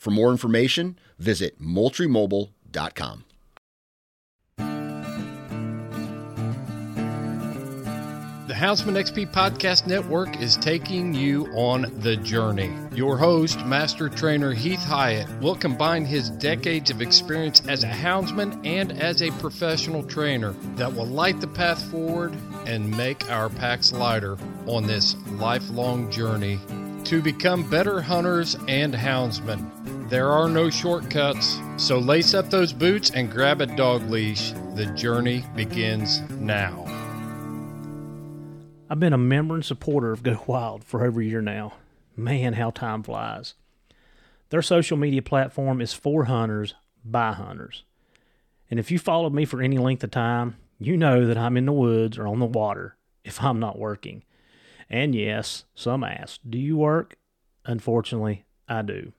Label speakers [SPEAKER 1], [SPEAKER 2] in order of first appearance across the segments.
[SPEAKER 1] For more information, visit moultriemobile.com.
[SPEAKER 2] The Houndsman XP Podcast Network is taking you on the journey. Your host, Master Trainer Heath Hyatt, will combine his decades of experience as a houndsman and as a professional trainer that will light the path forward and make our packs lighter on this lifelong journey to become better hunters and houndsmen. There are no shortcuts, so lace up those boots and grab a dog leash. The journey begins now.
[SPEAKER 3] I've been a member and supporter of Go Wild for over a year now. Man, how time flies. Their social media platform is for hunters by hunters. And if you followed me for any length of time, you know that I'm in the woods or on the water if I'm not working. And yes, some ask, Do you work? Unfortunately, I do.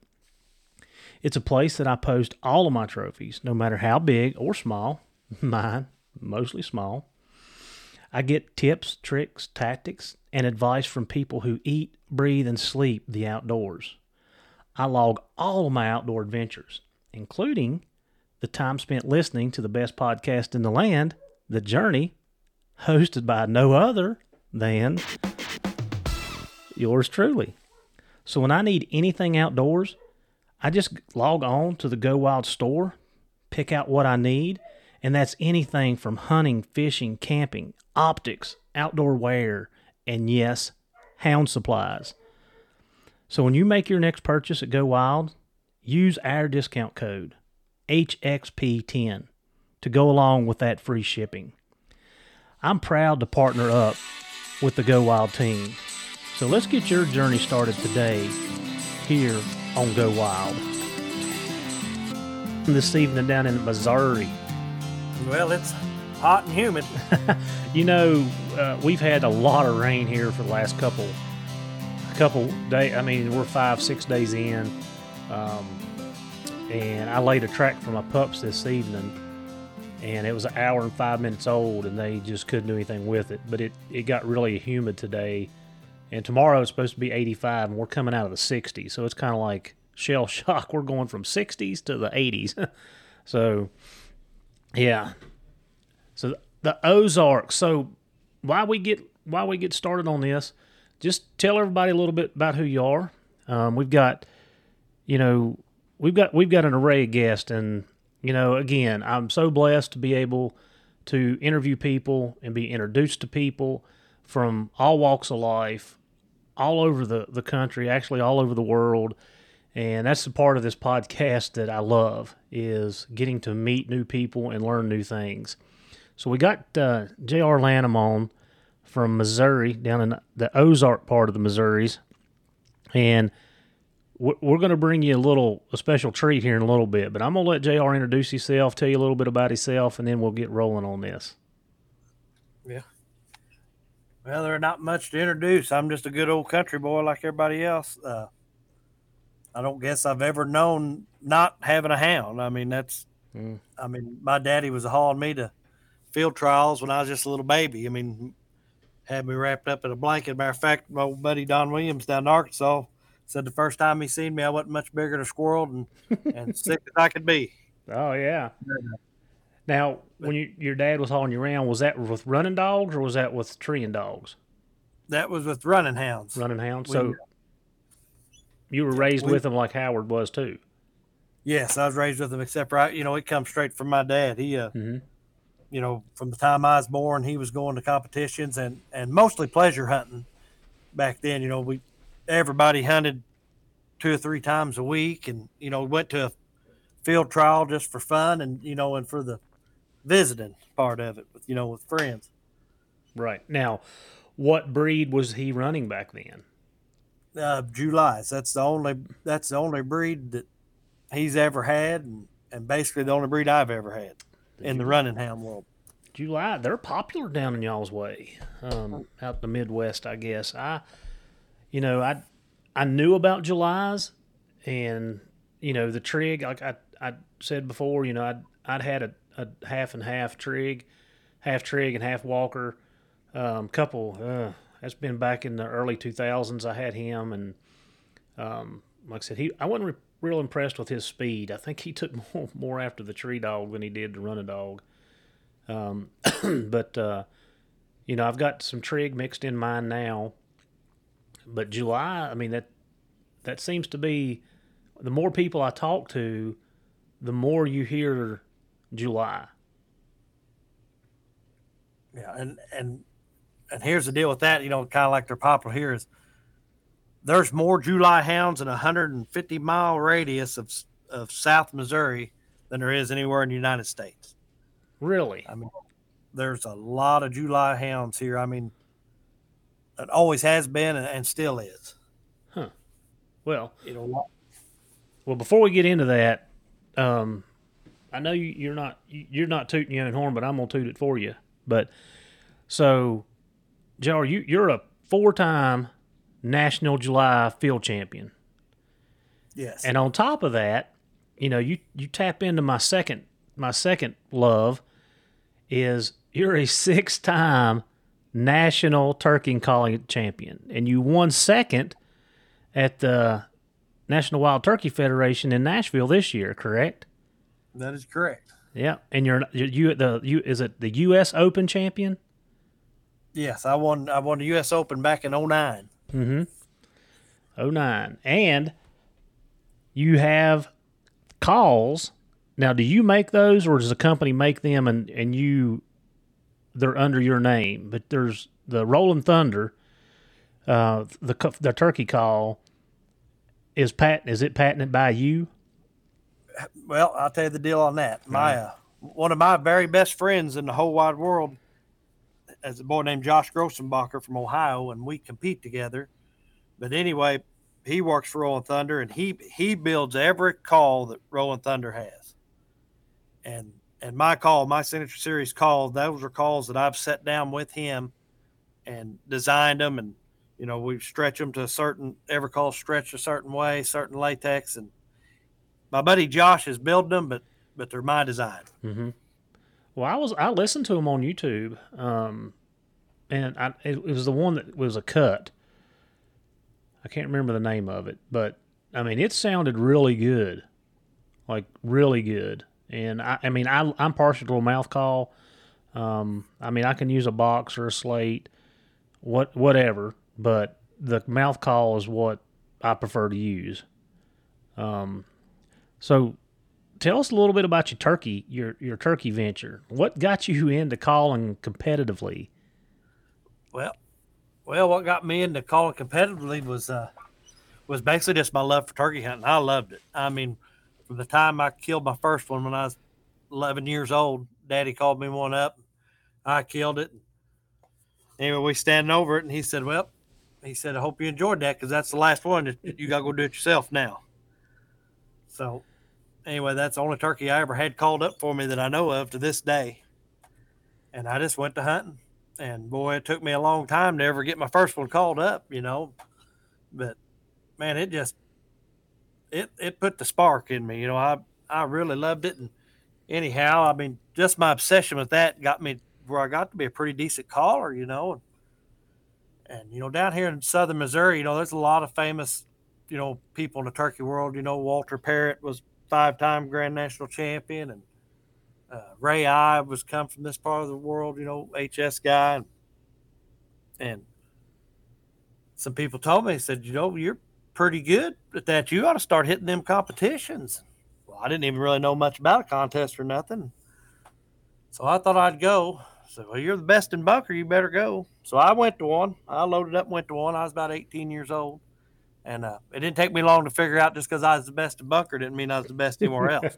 [SPEAKER 3] It's a place that I post all of my trophies, no matter how big or small. Mine, mostly small. I get tips, tricks, tactics, and advice from people who eat, breathe, and sleep the outdoors. I log all of my outdoor adventures, including the time spent listening to the best podcast in the land, The Journey, hosted by no other than yours truly. So when I need anything outdoors, I just log on to the Go Wild store, pick out what I need, and that's anything from hunting, fishing, camping, optics, outdoor wear, and yes, hound supplies. So when you make your next purchase at Go Wild, use our discount code HXP10 to go along with that free shipping. I'm proud to partner up with the Go Wild team. So let's get your journey started today here on Go Wild. This evening down in Missouri.
[SPEAKER 4] Well, it's hot and humid.
[SPEAKER 3] you know, uh, we've had a lot of rain here for the last couple, couple day. I mean, we're five, six days in, um, and I laid a track for my pups this evening, and it was an hour and five minutes old, and they just couldn't do anything with it. But it it got really humid today, and tomorrow it's supposed to be 85, and we're coming out of the 60s, so it's kind of like shell shock. We're going from 60s to the 80s, so yeah, so the Ozarks. So why we get why we get started on this? Just tell everybody a little bit about who you are. Um, we've got, you know, we've got we've got an array of guests, and you know, again, I'm so blessed to be able to interview people and be introduced to people from all walks of life, all over the the country, actually all over the world. And that's the part of this podcast that I love is getting to meet new people and learn new things. So we got uh, J.R. Lanham on from Missouri, down in the Ozark part of the Missouris, and we're going to bring you a little a special treat here in a little bit. But I'm going to let JR introduce himself, tell you a little bit about himself, and then we'll get rolling on this.
[SPEAKER 4] Yeah. Well, there's not much to introduce. I'm just a good old country boy like everybody else. Uh, I don't guess I've ever known not having a hound. I mean, that's, mm. I mean, my daddy was hauling me to field trials when I was just a little baby. I mean, had me wrapped up in a blanket. Matter of fact, my old buddy Don Williams down in Arkansas said the first time he seen me, I wasn't much bigger than a squirrel and, and sick as I could be.
[SPEAKER 3] Oh yeah. Now, when you, your dad was hauling you around, was that with running dogs or was that with treeing dogs?
[SPEAKER 4] That was with running hounds.
[SPEAKER 3] Running hounds.
[SPEAKER 4] We-
[SPEAKER 3] so you were raised
[SPEAKER 4] we-
[SPEAKER 3] with them like Howard was too.
[SPEAKER 4] Yes, I was raised with him, except for I, you know, it comes straight from my dad. He, uh,
[SPEAKER 3] hmm
[SPEAKER 4] you know, from the time I was born, he was going to competitions and and mostly pleasure hunting. Back then, you know, we everybody hunted two or three times a week, and you know, went to a field trial just for fun, and you know, and for the visiting part of it, with you know, with friends.
[SPEAKER 3] Right. Now, what breed was he running back then?
[SPEAKER 4] Uh, July's. That's the only. That's the only breed that he's ever had, and, and basically the only breed I've ever had in the running hound world.
[SPEAKER 3] July. They're popular down in y'all's way, um, out in the Midwest, I guess. I, you know, I, I knew about Julys, and you know the trig. Like I, I said before, you know, I'd, I'd had a, a half and half trig, half trig and half walker. Um, couple. Uh, that's been back in the early two thousands. I had him, and um, like I said, he. I wasn't re- real impressed with his speed. I think he took more, more after the tree dog than he did the running dog. Um, but uh, you know, I've got some trig mixed in mine now. But July, I mean that that seems to be the more people I talk to, the more you hear July.
[SPEAKER 4] Yeah, and and and here's the deal with that. You know, kind of like they're popular here is there's more July hounds in a 150 mile radius of of South Missouri than there is anywhere in the United States.
[SPEAKER 3] Really?
[SPEAKER 4] I mean, there's a lot of July hounds here. I mean, it always has been and, and still is. Huh.
[SPEAKER 3] Well,
[SPEAKER 4] You know,
[SPEAKER 3] well, before we get into that, um, I know you, you're not you- you're not tooting your own horn, but I'm gonna toot it for you. But so, JR, you you're a four time national July field champion.
[SPEAKER 4] yes,
[SPEAKER 3] And on top of that, you know, you you tap into my second my second love is you're a six time national turkey calling champion, and you won second at the National Wild Turkey Federation in Nashville this year, correct?
[SPEAKER 4] That is correct.
[SPEAKER 3] Yeah, and you're you the you is it the U.S. Open champion?
[SPEAKER 4] Yes, I won. I won the U.S. Open back in 09.
[SPEAKER 3] Mm-hmm. 09. And you have calls. Now, do you make those or does the company make them and, and you they're under your name? But there's the Rolling Thunder, uh, the the turkey call is patent is it patented by you?
[SPEAKER 4] Well, I'll tell you the deal on that. My uh, one of my very best friends in the whole wide world is a boy named Josh Grossenbacher from Ohio, and we compete together. But anyway, he works for Rolling Thunder, and he he builds every call that Rolling Thunder has. And and my call, my signature series call, those are calls that I've sat down with him and designed them, and you know we stretch them to a certain every call stretched a certain way, certain latex, and my buddy Josh is building them, but but they're my design.
[SPEAKER 3] Mm-hmm. Well, I was I listened to him on YouTube, um, and I, it, it was the one that was a cut. I can't remember the name of it, but I mean, it sounded really good, like really good. And I, I mean, I, I'm partial to a mouth call. Um, I mean, I can use a box or a slate, what whatever, but the mouth call is what I prefer to use. Um, so tell us a little bit about your turkey your your turkey venture what got you into calling competitively
[SPEAKER 4] Well, well, what got me into calling competitively was uh, was basically just my love for turkey hunting. I loved it. I mean, from the time I killed my first one when I was 11 years old, Daddy called me one up. I killed it. Anyway, we standing over it, and he said, "Well," he said, "I hope you enjoyed that because that's the last one. You got to go do it yourself now." So, anyway, that's the only turkey I ever had called up for me that I know of to this day. And I just went to hunting and boy, it took me a long time to ever get my first one called up, you know. But man, it just it it put the spark in me, you know. I I really loved it, and anyhow, I mean, just my obsession with that got me where I got to be a pretty decent caller, you know. And, and you know, down here in southern Missouri, you know, there's a lot of famous, you know, people in the turkey world. You know, Walter Parrott was five-time Grand National champion, and uh, Ray I was come from this part of the world, you know, HS guy, and, and some people told me, said, you know, you're pretty good at that. You ought to start hitting them competitions. Well, I didn't even really know much about a contest or nothing. So I thought I'd go. So, well, you're the best in Bunker. You better go. So I went to one. I loaded up went to one. I was about 18 years old. And uh, it didn't take me long to figure out just because I was the best in Bunker didn't mean I was the best anywhere else.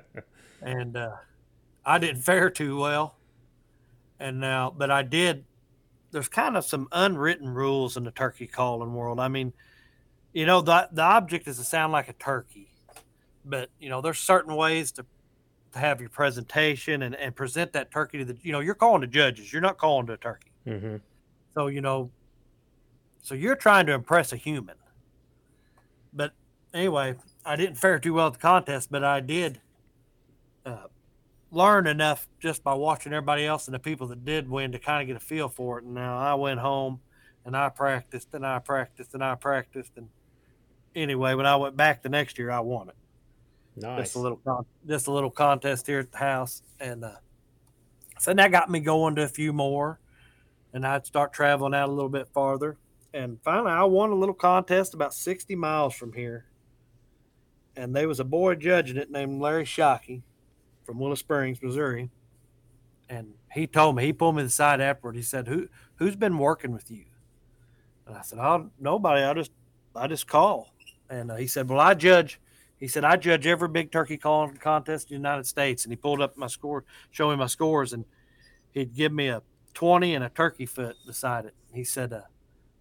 [SPEAKER 4] and uh, I didn't fare too well. And now, but I did. There's kind of some unwritten rules in the turkey calling world. I mean, you know, the the object is to sound like a turkey, but you know, there's certain ways to to have your presentation and, and present that turkey to the you know you're calling to judges you're not calling to a turkey
[SPEAKER 3] Mm-hmm.
[SPEAKER 4] so you know so you're trying to impress a human but anyway i didn't fare too well at the contest but i did uh, learn enough just by watching everybody else and the people that did win to kind of get a feel for it. And now i went home and i practiced and i practiced and i practiced. And anyway when i went back the next year i won it.
[SPEAKER 3] Nice.
[SPEAKER 4] just a little con- just a little contest here at the house. And uh, so that got me going to a few more. And i'd start traveling out a little bit farther and finally i won a little contest about 60 miles from here. And there was a boy judging it named Larry Shockey from Willow Springs Missouri. And he told me he pulled me to the side afterward. He said who who's been working with you? And i said oh nobody. I just i just call. And uh, he said well i judge he said, I judge every big turkey calling contest in the United States. And he pulled up my score, showing me my scores, and he'd give me a 20 and a turkey foot beside it. He said, uh,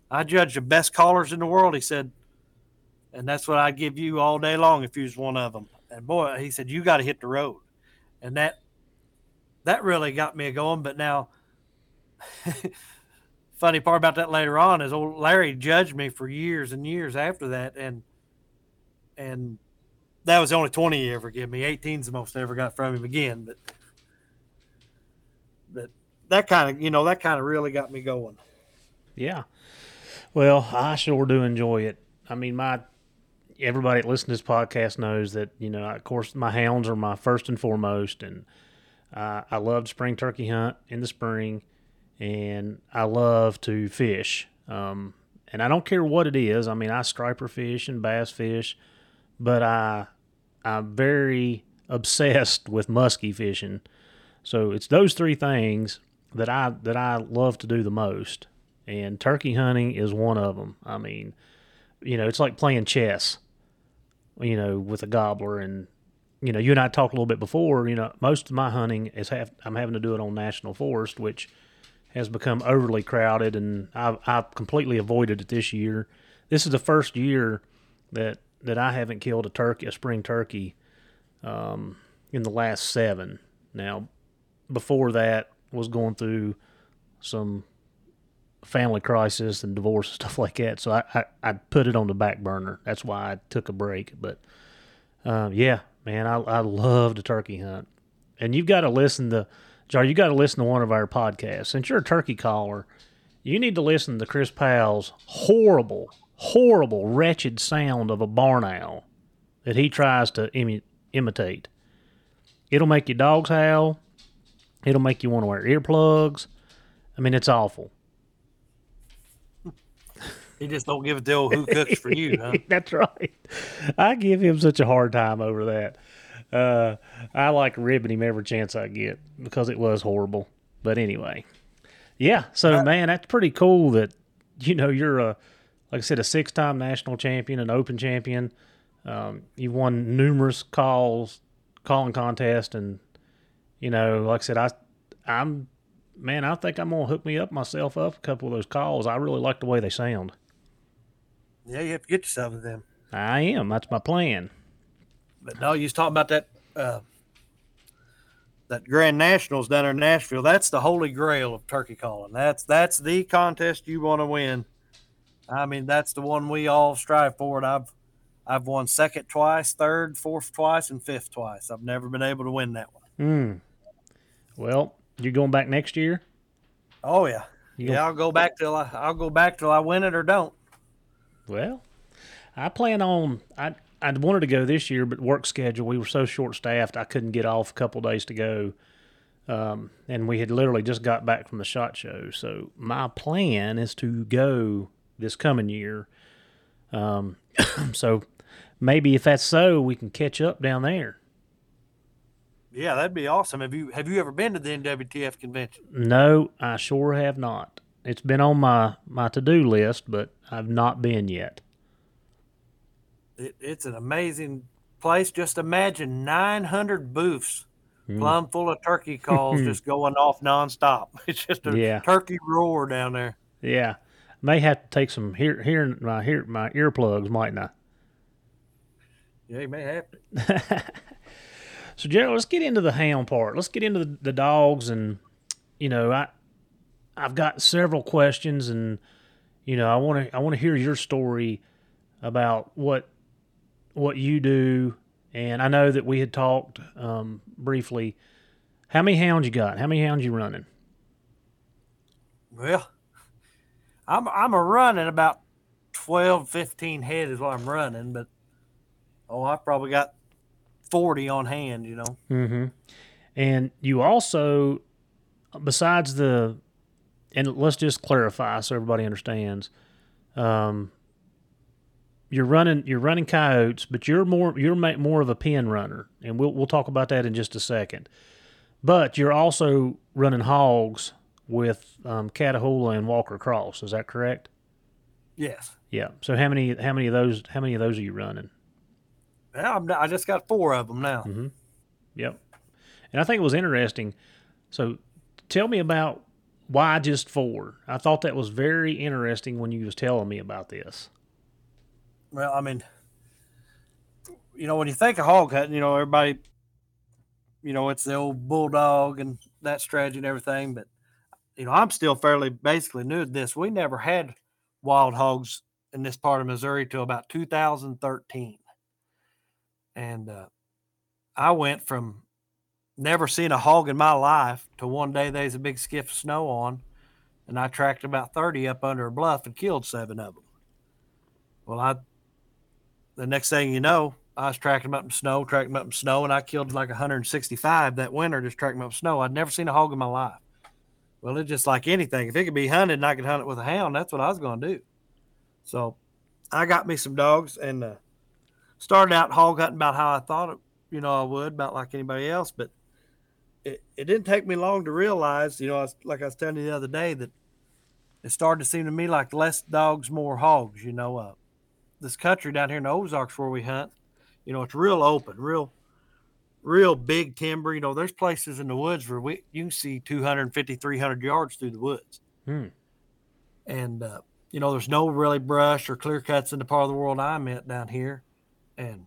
[SPEAKER 4] I judge the best callers in the world. He said, and that's what I'd give you all day long if you was one of them. And boy, he said, you got to hit the road. And that, that really got me going. But now, funny part about that later on is old Larry judged me for years and years after that. And, and that was the only 20 he ever gave me. 18's the most I ever got from him again. But but that kind of you know that kind of really got me going.
[SPEAKER 3] Yeah. Well, I sure do enjoy it. I mean, my everybody that listens to this podcast knows that you know, of course, my hounds are my first and foremost, and uh, I love spring turkey hunt in the spring, and I love to fish. Um, and I don't care what it is. I mean, I striper fish and bass fish, but I I'm very obsessed with muskie fishing. So it's those three things that I that I love to do the most, and turkey hunting is one of them. I mean, you know, it's like playing chess, you know, with a gobbler, and you know, you and I talked a little bit before. You know, most of my hunting is have I'm having to do it on national forest, which has become overly crowded, and I've I've completely avoided it this year. This is the first year that that I haven't killed a turkey, a spring turkey, um, in the last seven. Now, before that was going through some family crisis and divorce and stuff like that. So I, I, I put it on the back burner. That's why I took a break. But um, yeah, man, I, I love the turkey hunt. And you've got to listen to, JR, you got to listen to one of our podcasts. Since you're a turkey caller, you need to listen to Chris Powell's horrible, horrible, wretched sound of a barn owl that he tries to imi- imitate. It'll make your dogs howl. It'll make you want to wear earplugs. I mean, it's awful.
[SPEAKER 4] He just don't give a deal who cooks for you, huh?
[SPEAKER 3] That's right. I give him such a hard time over that. Uh, I like ribbing him every chance I get because it was horrible. But anyway, yeah. So man, that's pretty cool that you know you're a like I said a six time national champion, an open champion. Um, you've won numerous calls, calling contests, and you know, like I said, I I'm man, I think I'm gonna hook me up myself up a couple of those calls. I really like the way they sound.
[SPEAKER 4] Yeah, you have to get yourself to them.
[SPEAKER 3] I am. That's my plan.
[SPEAKER 4] But no, you was talking about that uh, that Grand Nationals down there in Nashville. That's the holy grail of turkey calling. That's that's the contest you want to win. I mean, that's the one we all strive for. And I've I've won second twice, third, fourth twice, and fifth twice. I've never been able to win that one.
[SPEAKER 3] Hmm. Well, you're going back next year.
[SPEAKER 4] Oh yeah,
[SPEAKER 3] You
[SPEAKER 4] yeah. I'll go back till I I'll go back till I win it or don't.
[SPEAKER 3] Well, I plan on I I wanted to go this year, but work schedule we were so short staffed I couldn't get off a couple days to go. Um, and we had literally just got back from the SHOT Show. So my plan is to go this coming year. Um, so maybe if that's so, we can catch up down there.
[SPEAKER 4] Yeah, that'd be awesome. Have you have you ever been to the NWTF convention?
[SPEAKER 3] No, I sure have not. It's been on my my to do list, but I've not been yet.
[SPEAKER 4] It, it's an amazing place. Just imagine 900 booths, hmm. plumb full of turkey calls, just going off nonstop. It's just a
[SPEAKER 3] Yeah.
[SPEAKER 4] turkey roar down there.
[SPEAKER 3] Yeah, may have to take some hear hearing my hear my earplugs, mightn't I?
[SPEAKER 4] Yeah, you may have to.
[SPEAKER 3] So, Gerald, let's get into the hound part. Let's get into the, the dogs, and you know, I I've got several questions, and you know, I want to I want to hear your story about what what you do. And I know that we had talked um, briefly. How many hounds you got? How many hounds you running?
[SPEAKER 4] Well, I'm I'm a running about 12, 15 head is what I'm running, but oh, I probably got 40 on hand, you know.
[SPEAKER 3] Mm-hmm. And you also, besides the, and let's just clarify so everybody understands, um, you're running you're running coyotes, but you're more you're more of a pen runner, and we'll we'll talk about that in just a second. But you're also running hogs with um, Catahoula and Walker Cross. Is that correct?
[SPEAKER 4] Yes.
[SPEAKER 3] Yeah. So how many how many of those how many of those are you running?
[SPEAKER 4] I'm, I just got four of them now.
[SPEAKER 3] Mm-hmm. Yep. And I think it was interesting. So tell me about why just four. I thought that was very interesting when you was telling me about this.
[SPEAKER 4] Well, I mean, you know, when you think of hog hunting, you know, everybody, you know, it's the old bulldog and that strategy and everything. But, you know, I'm still fairly basically new to this. We never had wild hogs in this part of Missouri till about 2013. And uh, I went from never seen a hog in my life to one day there's a big skiff of snow on, and I tracked about 30 up under a bluff and killed seven of them. Well, I the next thing you know, I was tracking them up in snow, tracking them up in snow, and I killed like 165 that winter just tracking them up in snow. I'd never seen a hog in my life. Well, it's just like anything. If it could be hunted and I could hunt it with a hound, that's what I was going to do. So I got me some dogs and uh, started out hog hunting about how I thought it, you know, I would, about like anybody else. But it, it didn't take me long to realize, you know, I was, like I was telling you the other day, that it started to seem to me like less dogs, more hogs, you know. Uh, this country down here in the Ozarks where we hunt, you know, it's real open, real, real big timber. You know, there's places in the woods where we you can see 250, 300 yards through the woods.
[SPEAKER 3] Hmm.
[SPEAKER 4] And, uh, you know, there's no really brush or clear cuts in the part of the world I'm at down here. And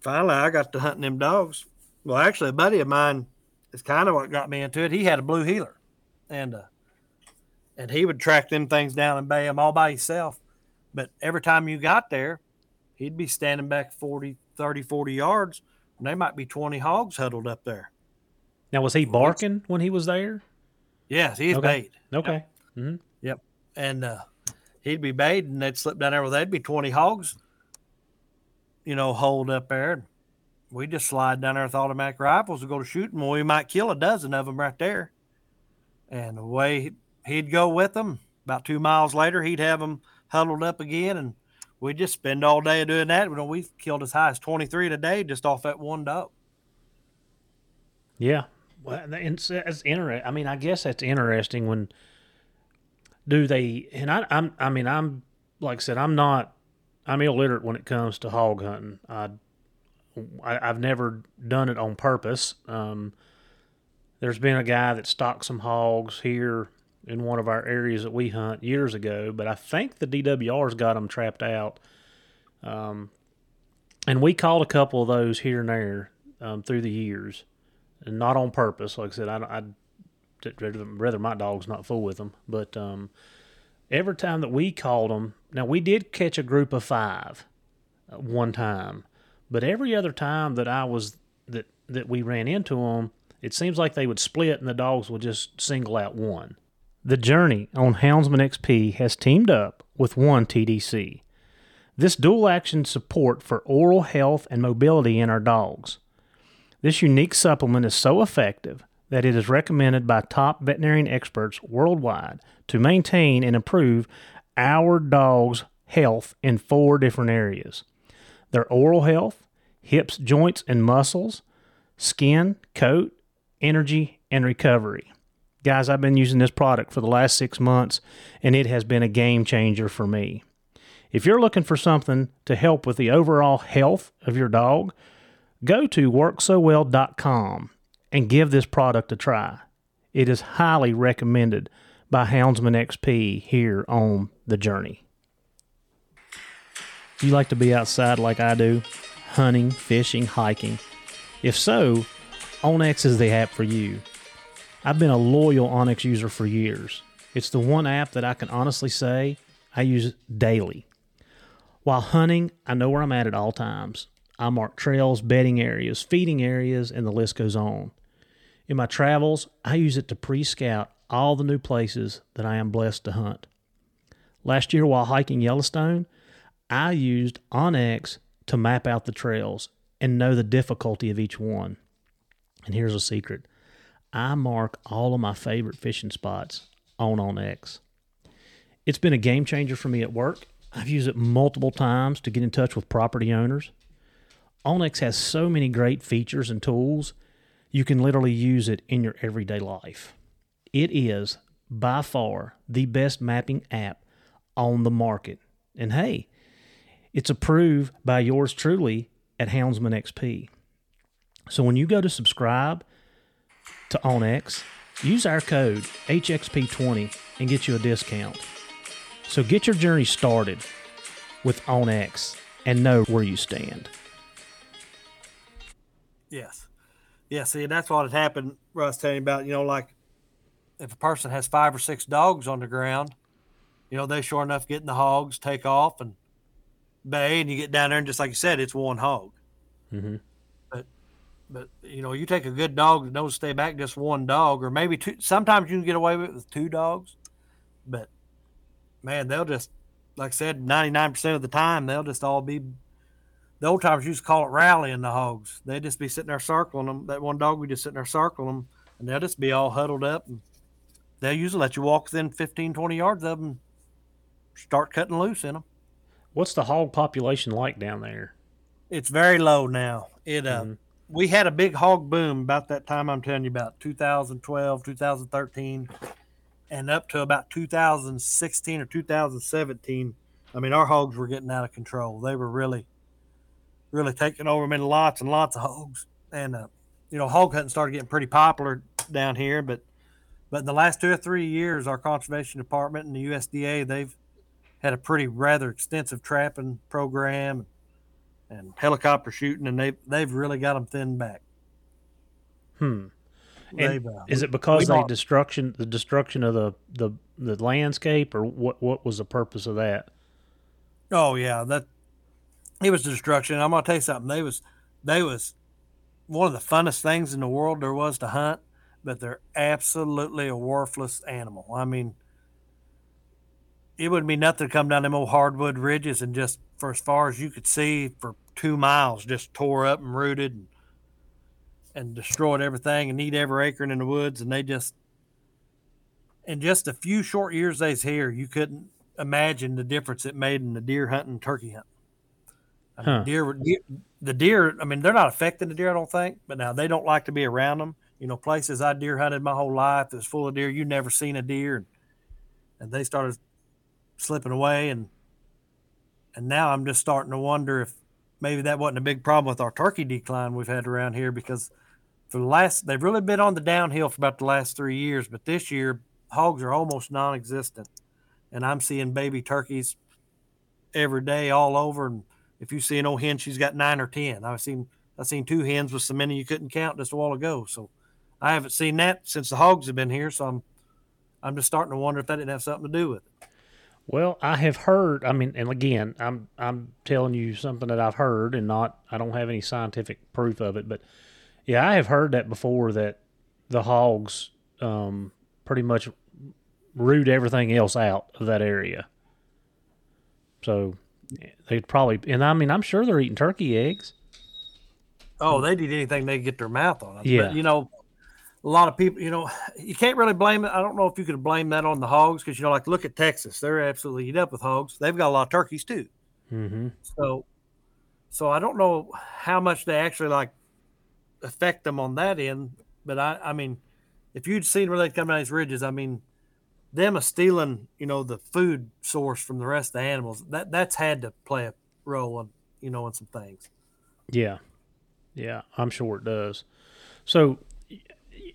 [SPEAKER 4] finally, I got to hunting them dogs. Well, actually, a buddy of mine is kind of what got me into it. He had a blue heeler, and uh, and he would track them things down and bay them all by himself. But every time you got there, he'd be standing back 40, 30, 40 yards, and they might be 20 hogs huddled up there.
[SPEAKER 3] Now was he barking when he was there?
[SPEAKER 4] Yes, he's
[SPEAKER 3] Okay.
[SPEAKER 4] bayed.
[SPEAKER 3] Okay. hmm yep.
[SPEAKER 4] and uh, he'd be baited, and they'd slip down there. Well, there'd be twenty hogs, you know, holed up there. We just slide down there with automatic rifles and go to shoot them. Well, we might kill a dozen of them right there. And away he'd go with them. About two miles later, he'd have them huddled up again, and we'd just spend all day doing that. You know, we killed as high as twenty three today just off that one dog.
[SPEAKER 3] Yeah. Well, it's, it's interesting. I mean, I guess that's interesting when do they? And I, I'm, I mean, I'm like I said, I'm not, I'm illiterate when it comes to hog hunting. I, I I've never done it on purpose. Um, there's been a guy that stocked some hogs here in one of our areas that we hunt years ago, but I think the DWR's got them trapped out. Um, and we caught a couple of those here and there um, through the years and not on purpose. Like I said, I, I'd rather, rather my dog's not fool with them. But um, every time that we called them, now we did catch a group of five uh, one time, but every other time that I was that that we ran into them, it seems like they would split and the dogs would just single out one. The journey on Houndsman XP has teamed up with one TDC. This dual action support for oral health and mobility in our dogs. This unique supplement is so effective that it is recommended by top veterinarian experts worldwide to maintain and improve our dog's health in four different areas their oral health, hips, joints, and muscles, skin, coat, energy, and recovery. Guys, I've been using this product for the last six months, and it has been a game changer for me. If you're looking for something to help with the overall health of your dog, go to worksowell.com and give this product a try. It is highly recommended by Houndsman XP here on the journey. You like to be outside like I do? Hunting, fishing, hiking? If so, onX is the app for you. I've been a loyal onX user for years. It's the one app that I can honestly say I use daily. While hunting, I know where I'm at at all times. I mark trails, bedding areas, feeding areas, and the list goes on. In my travels, I use it to pre scout all the new places that I am blessed to hunt. Last year, while hiking Yellowstone, I used onX to map out the trails and know the difficulty of each one. And here's a secret I mark all of my favorite fishing spots on onX. It's been a game changer for me at work I've used it multiple times to get in touch with property owners. onX has so many great features and tools, you can literally use it in your everyday life. It is by far the best mapping app on the market. And hey, it's approved by yours truly at Houndsman XP. So when you go to subscribe to onX, use our code HXP20 and get you a discount. So get your journey started with onX and know where you stand.
[SPEAKER 4] Yes. Yeah, see, that's what had happened, Russ, telling about, you know, like if a person has five or six dogs on the ground, you know, they sure enough get in the hogs, take off and bay, and you get down there and just like you said, it's one hog.
[SPEAKER 3] Mm-hmm.
[SPEAKER 4] But but you know, you take a good dog that knows to stay back, just one dog, or maybe two sometimes you can get away with it with two dogs. But man, they'll just like I said, ninety nine percent of the time they'll just all be. The old timers used to call it rallying the hogs. They'd just be sitting there circling them. That one dog would just sitting there circling them, and they'll just be all huddled up. And they'll usually let you walk within 15, 20 yards of them, start cutting loose in them.
[SPEAKER 3] What's the hog population like down there?
[SPEAKER 4] It's very low now. It uh, mm-hmm. we had a big hog boom about that time I'm telling you about 2012, 2013 and up to about 2016 or 2017, I mean, our hogs were getting out of control. They were really, really taking over. I mean, lots and lots of hogs. And, uh, you know, hog hunting started getting pretty popular down here. But, but in the last two or three years, our conservation department and the USDA, they've had a pretty rather extensive trapping program and helicopter shooting, and they've, they've really got them thinned back.
[SPEAKER 3] Hmm. And is it because the destruction, the destruction of the, the the landscape, or what? What was the purpose of that?
[SPEAKER 4] Oh yeah, that it was destruction. I'm gonna tell you something. They was they was one of the funnest things in the world there was to hunt, but they're absolutely a worthless animal. I mean, it would be nothing to come down them old hardwood ridges and just for as far as you could see for two miles, just tore up and rooted. And and destroyed everything and eat every acorn in the woods. And they just, in just a few short years they's here, you couldn't imagine the difference it made in the deer hunting, turkey hunting. I mean, huh. deer, deer, the deer. I mean, they're not affecting the deer, I don't think. But now they don't like to be around them. You know, places I deer hunted my whole life that's full of deer. You never seen a deer, and, and they started slipping away, and and now I'm just starting to wonder if maybe that wasn't a big problem with our turkey decline we've had around here because for the last they've really been on the downhill for about the last three years, but this year hogs are almost non-existent, and I'm seeing baby turkeys every day all over. And if you see an old hen, she's got nine or ten. I've seen I've seen two hens with so many you couldn't count just a while ago. So I haven't seen that since the hogs have been here. So I'm I'm just starting to wonder if that didn't have something to do with it.
[SPEAKER 3] Well, I have heard. I mean, and again, I'm I'm telling you something that I've heard, and not I don't have any scientific proof of it, but yeah, I have heard that before that the hogs um, pretty much root everything else out of that area. So They'd probably, and I mean, I'm sure they're eating turkey eggs.
[SPEAKER 4] Oh, they'd eat anything they could get their mouth on.
[SPEAKER 3] Yeah.
[SPEAKER 4] But, you know, a lot of people, you know, you can't really blame it. I don't know if you could blame that on the hogs because, you know, like look at Texas. They're absolutely eat up with hogs. They've got a lot of turkeys too.
[SPEAKER 3] Mm-hmm.
[SPEAKER 4] So, so I don't know how much they actually like affect them on that end. But I, I mean, if you'd seen where they come down these ridges, I mean, them a stealing, you know, the food source from the rest of the animals, that that's had to play a role in, you know, in some things.
[SPEAKER 3] Yeah, yeah, I'm sure it does. So,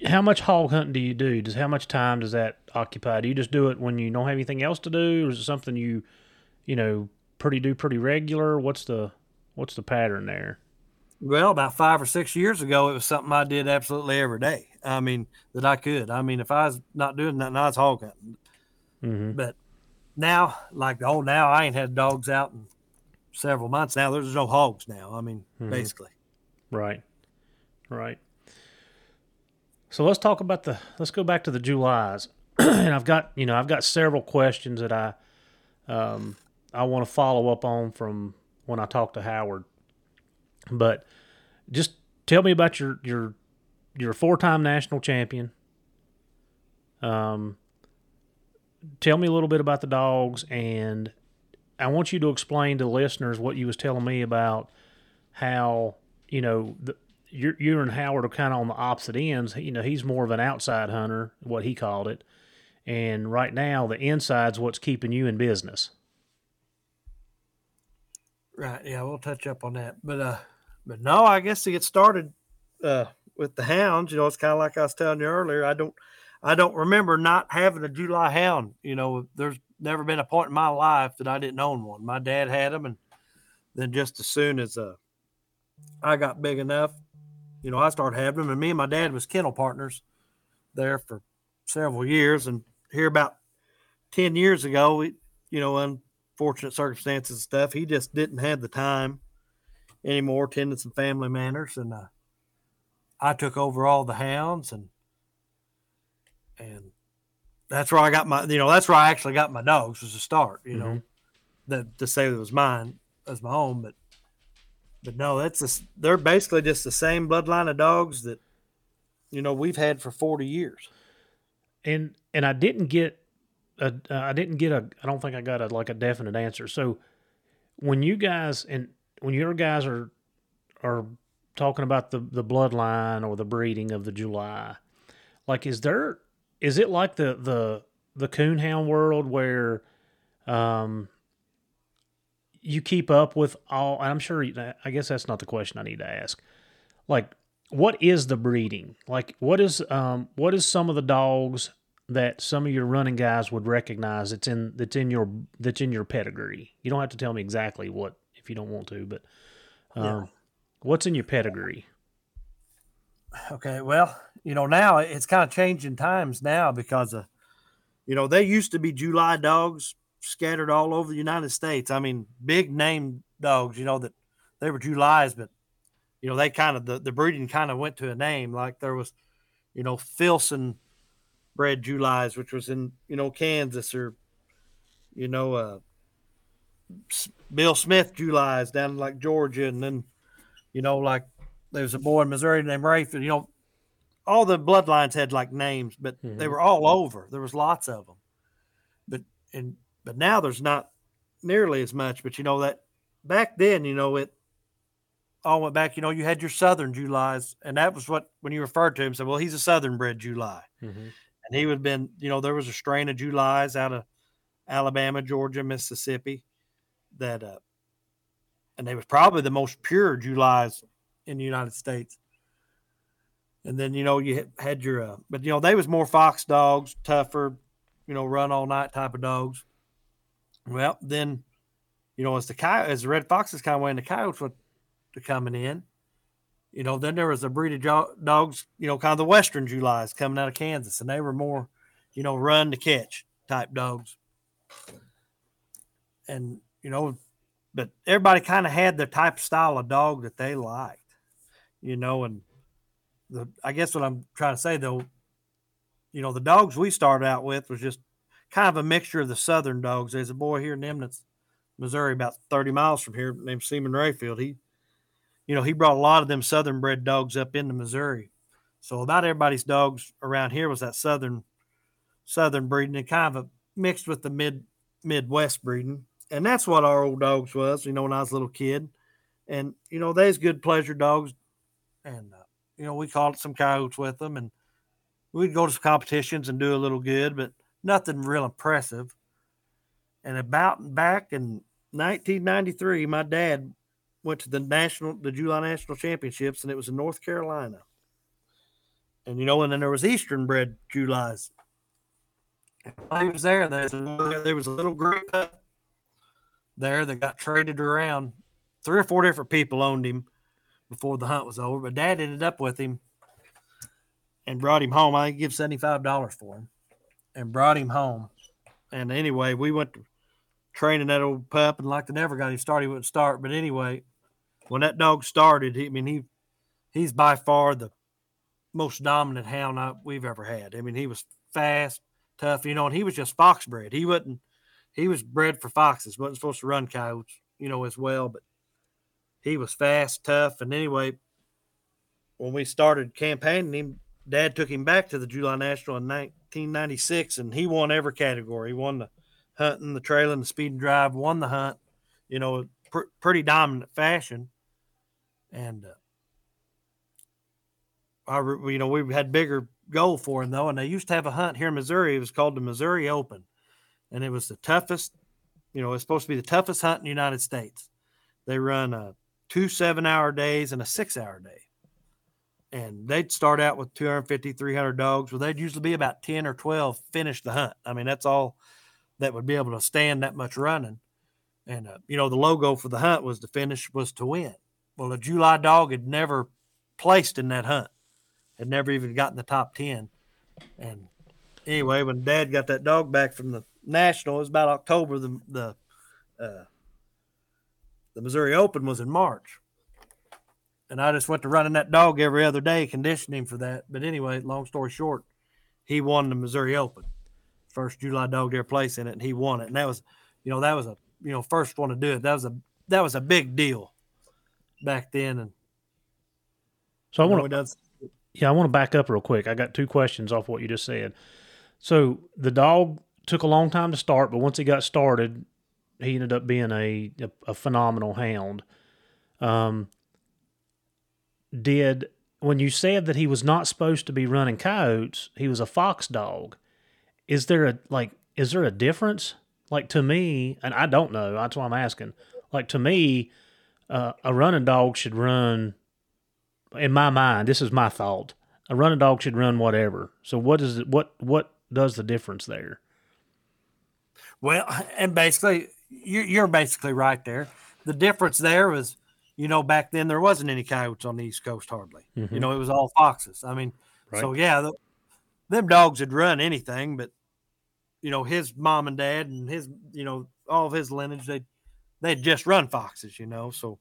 [SPEAKER 3] how much hog hunting do you do? Does how much time does that occupy? Do you just do it when you don't have anything else to do, or is it something you, you know, pretty do pretty regular? What's the what's the pattern there?
[SPEAKER 4] Well, about five or six years ago, it was something I did absolutely every day. I mean, that I could. I mean, if I was not doing nothing, I was hog hunting.
[SPEAKER 3] Mm-hmm.
[SPEAKER 4] But now, like, oh, now I ain't had dogs out in several months now. There's no hogs now. I mean,
[SPEAKER 3] Mhm.
[SPEAKER 4] basically.
[SPEAKER 3] Right, right. So let's talk about the. Let's go back to the Julys, and I've got you know I've got several questions that I, um, I want to follow up on from when I talked to Howard. But just tell me about your your you're a four time national champion. Um, tell me a little bit about the dogs, and I want you to explain to listeners what you was telling me about how you know the, you you and Howard are kind of on the opposite ends. You know, he's more of an outside hunter, what he called it, and right now the inside's what's keeping you in business.
[SPEAKER 4] Right. Yeah, we'll touch up on that. But uh but no, I guess to get started uh with the hounds, you know, it's kind of like I was telling you earlier. I don't I don't remember not having a July hound. You know, there's never been a point in my life that I didn't own one. My dad had them and then just as soon as uh I got big enough, you know, I started having them and me and my dad was kennel partners there for several years and here about 10 years ago, we, you know, unfortunate circumstances and stuff, he just didn't have the time anymore, tending some family matters. And uh, I took over all the hounds and, and that's where I got my, you know, that's where I actually got my dogs was to start, you know, that to say it was mine as my home, but, but no, that's a, they're basically just the same bloodline of dogs that, you know, we've had for 40 years.
[SPEAKER 3] and and I didn't get a I didn't get a I don't think I got a like a definite answer. So when you guys and when your guys are are talking about the the bloodline or the breeding of the July, like is there is it like the the the coonhound world where um you keep up with all I'm sure I guess that's not the question I need to ask. Like what is the breeding? Like what is um what is some of the dogs that some of your running guys would recognize that's in that's in your that's in your pedigree? You don't have to tell me exactly what if you don't want to, but um,
[SPEAKER 4] Yeah.
[SPEAKER 3] what's in your pedigree?
[SPEAKER 4] Okay, well, you know, now it's kind of changing times now because of, you know, they used to be July dogs scattered all over the United States. I mean, big name dogs, you know, that they were Julys, but, you know, they kind of, the, the breeding kind of went to a name. Like there was, you know, Filson bred Julys, which was in, you know, Kansas or, you know, uh, Bill Smith Julys down in like Georgia. And then, you know, like there was a boy in Missouri named Rafe. You know, all the bloodlines had like names, but they
[SPEAKER 3] Mhm.
[SPEAKER 4] were all over. There was lots of them, but and but now there's not nearly as much. But you know that back then, you know it all went back. You know, you had your Southern Julys, and that was what when you referred to him, said, "Well, he's a Southern bred July,"
[SPEAKER 3] Mm-hmm.
[SPEAKER 4] and he would have been. You know, there was a strain of Julys out of Alabama, Georgia, Mississippi that uh and they was probably the most pure Julys in the United States. And then you know you had- your, uh, but you know they was more fox dogs, tougher, you know, run all night type of dogs. Well, then, you know, as the as the red foxes kind of went, the coyotes were coming in. You know, then there was a breed of dogs, you know, kind of the Western Julys coming out of Kansas, and they were more, you know, run to catch type dogs. And you know, but everybody kind of had their type of style of dog that they liked, you know. And the I guess what I'm trying to say though, you know, the dogs we started out with was just kind of a mixture of the southern dogs. There's a boy here in Eminence Missouri, about 30 miles from here, named Seaman Rayfield. He, you know, he brought a lot of them southern bred dogs up into Missouri. So about everybody's dogs around here was that southern southern breeding and kind of a, mixed with the mid Midwest breeding. And that's what our old dogs was, you know, when I was a little kid. And, you know, they's good pleasure dogs. And, uh, you know, we caught some coyotes with them and we'd go to some competitions and do a little good, but nothing real impressive. And about back in 1993, my dad went to the national, the July National Championships, and it was in North Carolina. And you know, and then there was Eastern bred Julys. And he was there, there was, a, there was a little group there that got traded around. Three or four different people owned him before the hunt was over, but Dad ended up with him and brought him home. I give seventy five dollars for him, and brought him home. And anyway, we went training that old pup, and like they never got him started, he wouldn't start. But anyway, when that dog started, he, I mean, he he's by far the most dominant hound I, we've ever had. I mean, he was fast, tough, you know, and he was just fox bred. He wasn't, he was bred for foxes, wasn't supposed to run coyotes, you know, as well, but he was fast, tough. And anyway, when we started campaigning him, dad took him back to the July National in 1996 and he won every category. He won the hunting, the trailing, the speed and drive, won the hunt, you know, pr- pretty dominant fashion. And, uh, I, you know, we had bigger goal for him though, and they used to have a hunt here in Missouri. It was called the Missouri Open, and it was the toughest. You know, it's supposed to be the toughest hunt in the United States. They run a two seven-hour days and a six-hour day, and they'd start out with 250, 300 dogs. Well, they'd usually be about ten or twelve finish the hunt. I mean, that's all that would be able to stand that much running. And uh, you know, the logo for the hunt was to finish was to win. Well, a July dog had never placed in that hunt had never even gotten the top 10. And anyway, when dad got that dog back from the national, it was about October. The, the, uh, the Missouri Open was in March. And I just went to running that dog every other day, conditioning for that. But anyway, long story short, he won the Missouri Open. First July dog there place in it, and he won it. And that was, you know, that was a, you know, first one to do it. That was a, that was a big deal back then. And
[SPEAKER 3] so I want to, yeah, I want to back up real quick. I got two questions off what you just said. So the dog took a long time to start, but once he got started, he ended up being a a, a phenomenal hound. Um, did when you said that he was not supposed to be running coyotes, he was a fox dog. Is there a like? Is there a difference? Like to me, and I don't know. That's why I'm asking. Like to me, uh, a running dog should run in my mind, this is my thought. A running dog should run whatever. So what is it? What what does the difference there?
[SPEAKER 4] Well, and basically, you're basically right there. The difference there was, you know, back then there wasn't any coyotes on the East Coast hardly. Mm-hmm. You know, it was all foxes. I mean, right. so yeah, the, them dogs would run anything, but you know, his mom and dad and his, you know, all of his lineage, they they'd just run foxes. You know, so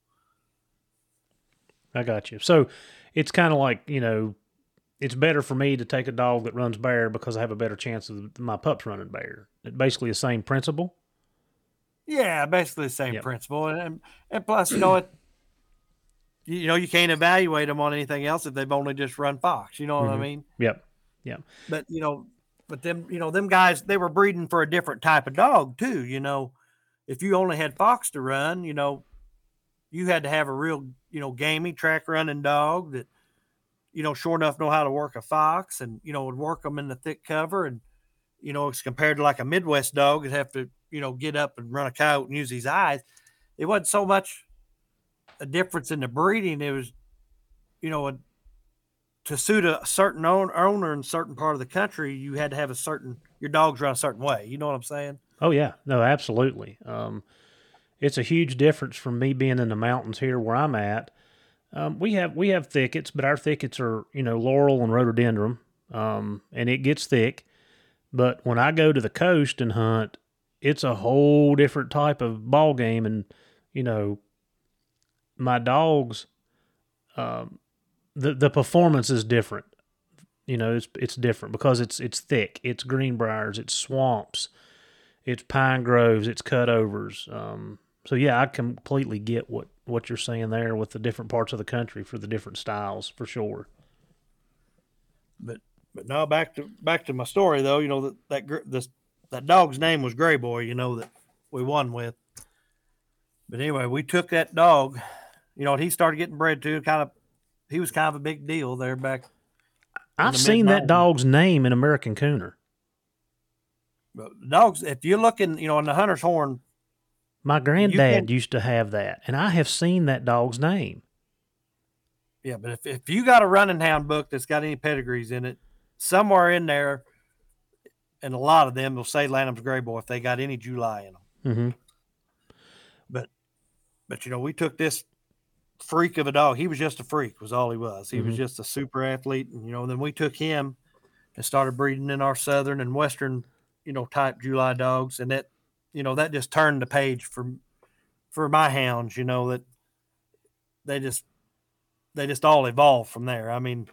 [SPEAKER 3] I got you. So it's kind of like you know, it's better for me to take a dog that runs bear because I have a better chance of my pups running bear. It's basically the same principle.
[SPEAKER 4] Yeah, basically the same yep. principle, and and plus, you know it. You know, you can't evaluate them on anything else if they've only just run fox. You know what mm-hmm. I mean?
[SPEAKER 3] Yep. Yep.
[SPEAKER 4] But you know, but them, you know, them guys, they were breeding for a different type of dog too. You know, if you only had fox to run, you know, you had to have a real, you know, gamey track running dog that, you know, sure enough know how to work a fox and, you know, would work them in the thick cover. And, you know, it's compared to like a Midwest dog that have to, you know, get up and run a coyote and use his eyes. It wasn't so much a difference in the breeding. It was, you know, a, to suit a certain owner in certain part of the country, you had to have a certain, your dogs run a certain way. You know what I'm saying?
[SPEAKER 3] Oh yeah, no, absolutely. Um, it's a huge difference from me being in the mountains here where I'm at. Um, we have we have thickets, but our thickets are you know laurel and rhododendron, um, and it gets thick. But when I go to the coast and hunt, it's a whole different type of ball game, and you know, my dogs, um, the the performance is different. You know, it's it's different because it's it's thick. It's greenbriers, it's swamps, it's pine groves, it's cutovers. Um, so yeah, I completely get what what you're saying there with the different parts of the country for the different styles for sure.
[SPEAKER 4] But but now back to back to my story though. You know that that this that dog's name was Gray Boy. You know that we won with. But anyway, we took that dog. You know, he started getting bred too. Kind of, he was kind of a big deal there back.
[SPEAKER 3] I've
[SPEAKER 4] the
[SPEAKER 3] seen that dog's name in American Cooner.
[SPEAKER 4] But dogs, if you're looking, you know, on the hunter's horn,
[SPEAKER 3] My granddad
[SPEAKER 4] can-
[SPEAKER 3] used to have that, and I have seen that dog's name.
[SPEAKER 4] yeah. But if if you got a running hound book that's got any pedigrees in it, somewhere in there, and a lot of them will say Lanham's Gray Boy if they got any July in them.
[SPEAKER 3] hmm
[SPEAKER 4] But you know, we took this freak of a dog. He was just a freak, was all he was. He was
[SPEAKER 3] Mhm.
[SPEAKER 4] just a super athlete, and you know, then we took him and started breeding in our southern and western, you know, type July dogs, and that, you know, that just turned the page for for my hounds. You know that they just they just all evolved from there. I mean,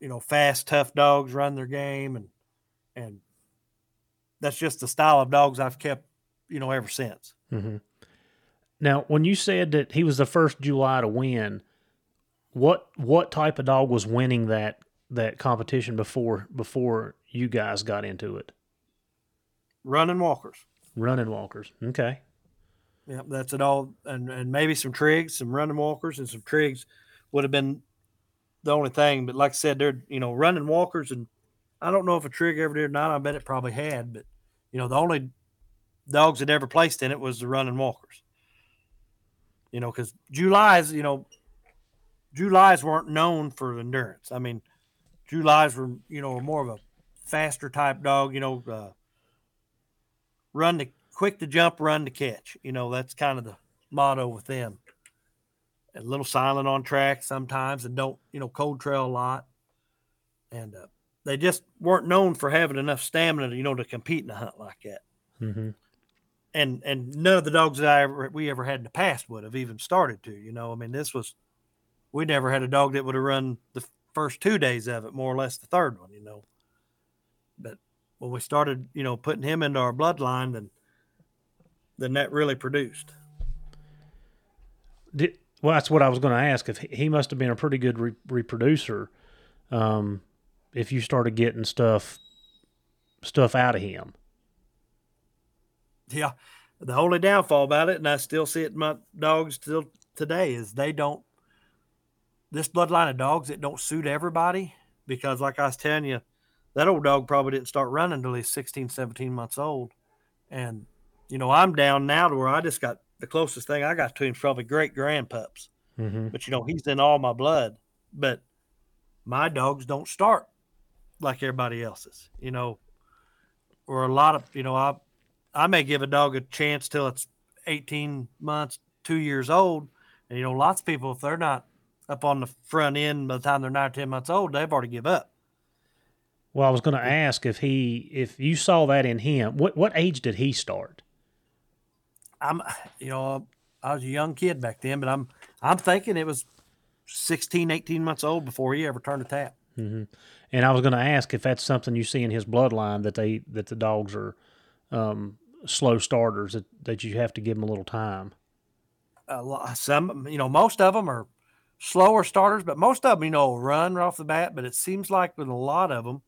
[SPEAKER 4] you know, fast, tough dogs run their game, and and that's just the style of dogs I've kept, you know, ever since.
[SPEAKER 3] hmm Now, when you said that he was the first July to win, what what type of dog was winning that that competition before before you guys got into it?
[SPEAKER 4] Running walkers.
[SPEAKER 3] Running walkers. Okay.
[SPEAKER 4] Yeah, that's it all, and and maybe some triggs, some running walkers, and some triggs would have been the only thing. But like I said, they're you know running walkers, and I don't know if a trigg ever did or not. I bet it probably had, but you know the only dogs that ever placed in it was the running walkers. You know, because Julys, you know, Julys weren't known for endurance. I mean, Julys were you know more of a faster type dog. You know, uh, run to quick to jump, run to catch. You know, that's kind of the motto with them. A little silent on track sometimes, and don't you know cold trail a lot. And uh, they just weren't known for having enough stamina, you know, to compete in a hunt like that.
[SPEAKER 3] hmm
[SPEAKER 4] And and none of the dogs that I ever we ever had in the past would have even started to. You know, I mean, this was we never had a dog that would have run the first two days of it, more or less the third one. You know, but when we started, you know, putting him into our bloodline, then then that really produced.
[SPEAKER 3] Did, well, that's what I was going to ask. If he, must have been a pretty good re- reproducer, um, if you started getting stuff stuff out of him.
[SPEAKER 4] Yeah. The only downfall about it, and I still see it in my dogs still today, is they don't this bloodline of dogs it don't suit everybody because like I was telling you, that old dog probably didn't start running until he's 16, 17 months old. And, you know, I'm down now to where I just got the closest thing I got to him probably great grandpups.
[SPEAKER 3] hmm
[SPEAKER 4] But you know, he's in all my blood. But my dogs don't start like everybody else's, you know, or a lot of, you know, I I may give a dog a chance till it's 18 months, two years old. And you know, lots of people, if they're not up on the front end by the time they're nine or 10 months old, they've already give up.
[SPEAKER 3] Well, I was going to ask if he if you saw that in him. What what age did he start?
[SPEAKER 4] I'm, you know, I was a young kid back then, but I'm, I'm thinking it was 16, 18 months old before he ever turned a tap.
[SPEAKER 3] hmm And I was going to ask if that's something you see in his bloodline that they that the dogs are um, slow starters that, that you have to give them a little time.
[SPEAKER 4] a lot, some, you know, most of them are slower starters, but most of them, you know, run right off the bat. But it seems like with a lot of them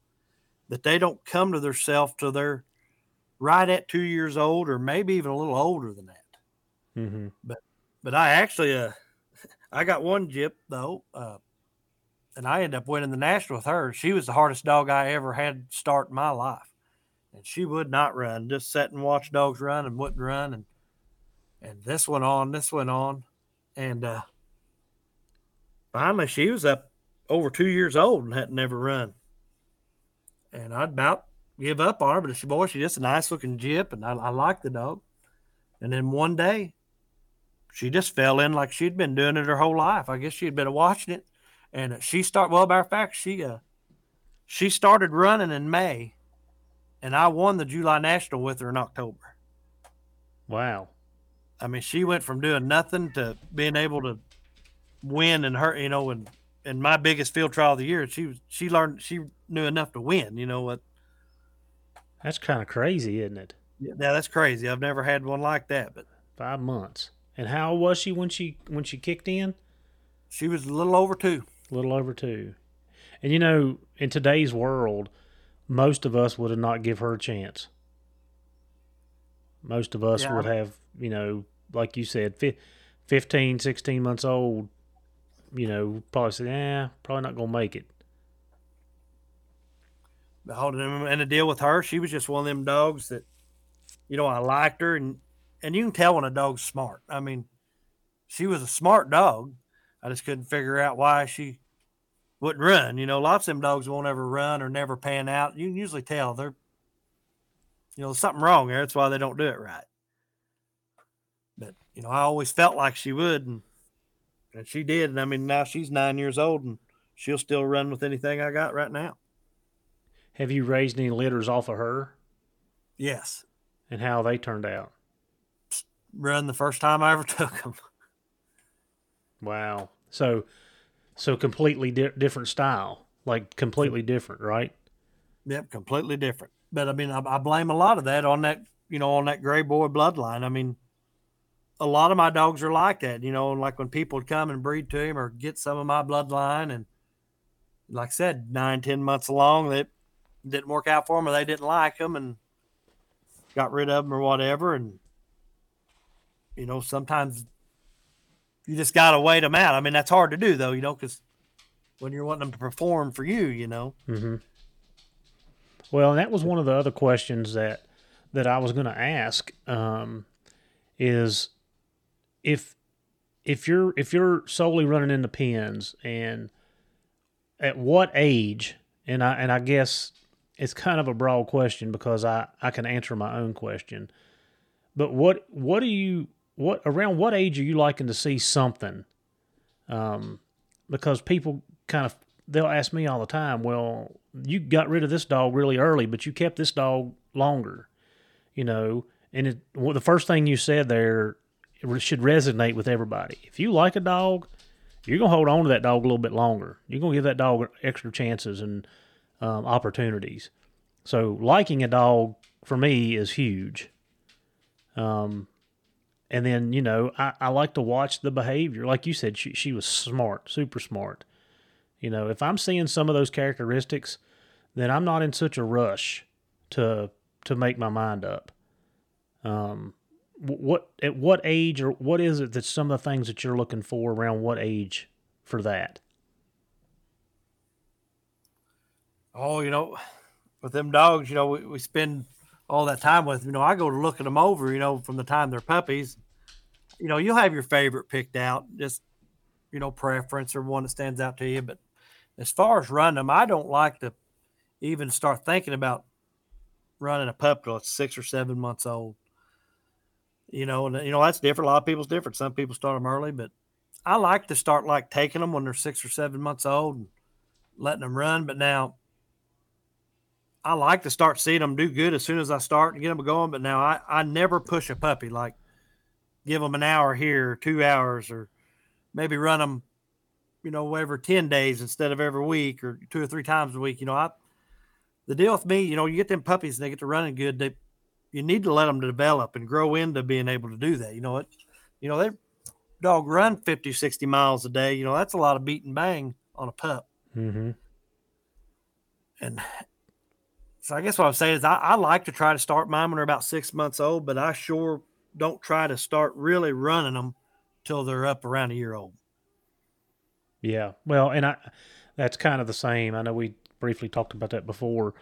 [SPEAKER 4] that they don't come to their self till they're right at two years old, or maybe even a little older than that.
[SPEAKER 3] hmm
[SPEAKER 4] But I actually, uh, I got one jip though, uh, and I ended up winning the national with her. She was the hardest dog I ever had start in my life, and she would not run. Just sat and watched dogs run and wouldn't run, and and this went on, this went on, and uh, finally she was up over two years old and hadn't never run. And I'd about give up on her, but she boy, she's just a nice looking jip, and I, I like the dog. And then one day, she just fell in like she'd been doing it her whole life. I guess she'd been watching it, and she start. Well, matter of fact, she uh, she started running in May, and I won the July National with her in October.
[SPEAKER 3] Wow.
[SPEAKER 4] I mean, she went from doing nothing to being able to win and her, you know, and in my biggest field trial of the year, she was she learned she knew enough to win. You know what?
[SPEAKER 3] That's kind of crazy, isn't it?
[SPEAKER 4] Yeah, that's crazy. I've never had one like that, but
[SPEAKER 3] Five months. And how old was she when she when she kicked in?
[SPEAKER 4] She was a little over two.
[SPEAKER 3] A little over two. And you know, in today's world, most of us would have not give her a chance. Most of us
[SPEAKER 4] Yeah.
[SPEAKER 3] would have, you know, like you said, fi- 15, 16 months old, you know, probably say, yeah, probably not going to make it.
[SPEAKER 4] But holding him and the deal with her, she was just one of them dogs that, you know, I liked her and and you can tell when a dog's smart. I mean, she was a smart dog. I just couldn't figure out why she wouldn't run. You know, lots of them dogs won't ever run or never pan out. You can usually tell they're, you know, there's something wrong there. That's why they don't do it right. But you know, I always felt like she would, and and she did. And I mean, now she's nine years old, and she'll still run with anything I got right now.
[SPEAKER 3] Have you raised any litters off of her
[SPEAKER 4] Yes,
[SPEAKER 3] and how they turned out?
[SPEAKER 4] run the first time I ever took them.
[SPEAKER 3] Wow. So, so completely di- different style, like completely different, right?
[SPEAKER 4] Yep, completely different. But I mean, I, I blame a lot of that on that, you know, on that gray boy bloodline. I mean, a lot of my dogs are like that, you know, like when people would come and breed to him or get some of my bloodline, and like I said, nine, ten months along, that didn't work out for them, or they didn't like them, and got rid of them or whatever. And you know, sometimes you just gotta wait them out. I mean, that's hard to do though, you know, because when you're wanting them to perform for you, you know.
[SPEAKER 3] Mm-hmm. Well, and that was one of the other questions that that I was going to ask. Um, is if if you're if you're solely running in the pens, and at what age? And I and I guess it's kind of a broad question because I I can answer my own question. But what what do you what around what age are you liking to see something? Um, because people kind of they'll ask me all the time, well, you got rid of this dog really early, but you kept this dog longer, you know. And it, well, the first thing you said there should resonate with everybody. If you like a dog, you're gonna hold on to that dog a little bit longer. You're gonna give that dog extra chances and um, opportunities. So liking a dog for me is huge. Um, and then you know I, I like to watch the behavior. Like you said, she she was smart, super smart. You know, if I'm seeing some of those characteristics, then I'm not in such a rush to to make my mind up. Um, what at what age or what is it that some of the things that you're looking for around what age for that?
[SPEAKER 4] Oh, you know, with them dogs, you know, we, we spend all that time with. You know, I go to looking them over. You know, from the time they're puppies. You know, you'll have your favorite picked out, just you know, preference or one that stands out to you. But as far as running them, I don't like to even start thinking about running a pup till it's six or seven months old. You know, and you know that's different. A lot of people's different. Some people start them early, but I like to start like taking them when they're six or seven months old and letting them run. But now I like to start seeing them do good as soon as I start and get them going. But now I, I never push a puppy like give them an hour here, two hours, or maybe run them, you know, every 10 days instead of every week or two or three times a week. You know, I, the deal with me, you know, you get them puppies and they get to running good. They, you need to let them develop and grow into being able to do that. You know, it, you know, they dog run 50, 60 miles a day. You know, that's a lot of beat and bang on a pup.
[SPEAKER 3] Mm-hmm.
[SPEAKER 4] And so I guess what I'm saying is I, I like to try to start mine when they're about six months old, but I sure don't try to start really running them till they're up around a year old.
[SPEAKER 3] Yeah. Well, and I that's kind of the same. I know we briefly talked about that before.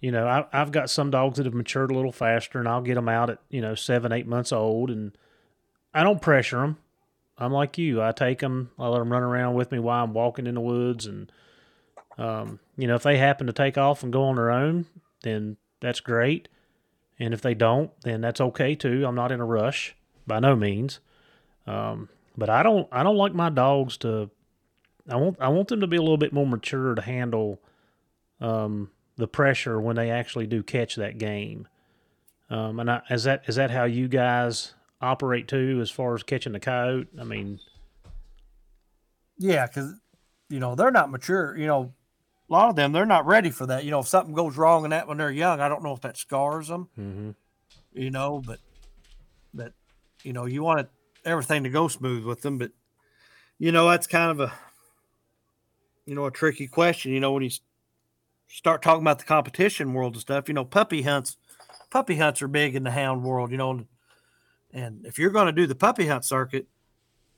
[SPEAKER 3] You know, I, I've got some dogs that have matured a little faster, and I'll get them out at you know seven, eight months old, and I don't pressure them. I'm like you. I take them. I let them run around with me while I'm walking in the woods, and um, you know, if they happen to take off and go on their own, then that's great. And if they don't, then that's okay too. I'm not in a rush by no means. Um, but I don't. I don't like my dogs to I want I want them to be a little bit more mature to handle um, the pressure when they actually do catch that game. Um, and I, is that is that how you guys operate too, as far as catching the coyote? I mean,
[SPEAKER 4] Yeah, because you know they're not mature. You know, a lot of them they're not ready for that. You know, if something goes wrong in that when they're young, I don't know if that scars them.
[SPEAKER 3] mm-hmm.
[SPEAKER 4] You know, but but you know, you want it, everything to go smooth with them, but you know, that's kind of a, you know, a tricky question. You know, when you start talking about the competition world and stuff, you know, puppy hunts, puppy hunts are big in the hound world, you know, and if you're going to do the puppy hunt circuit,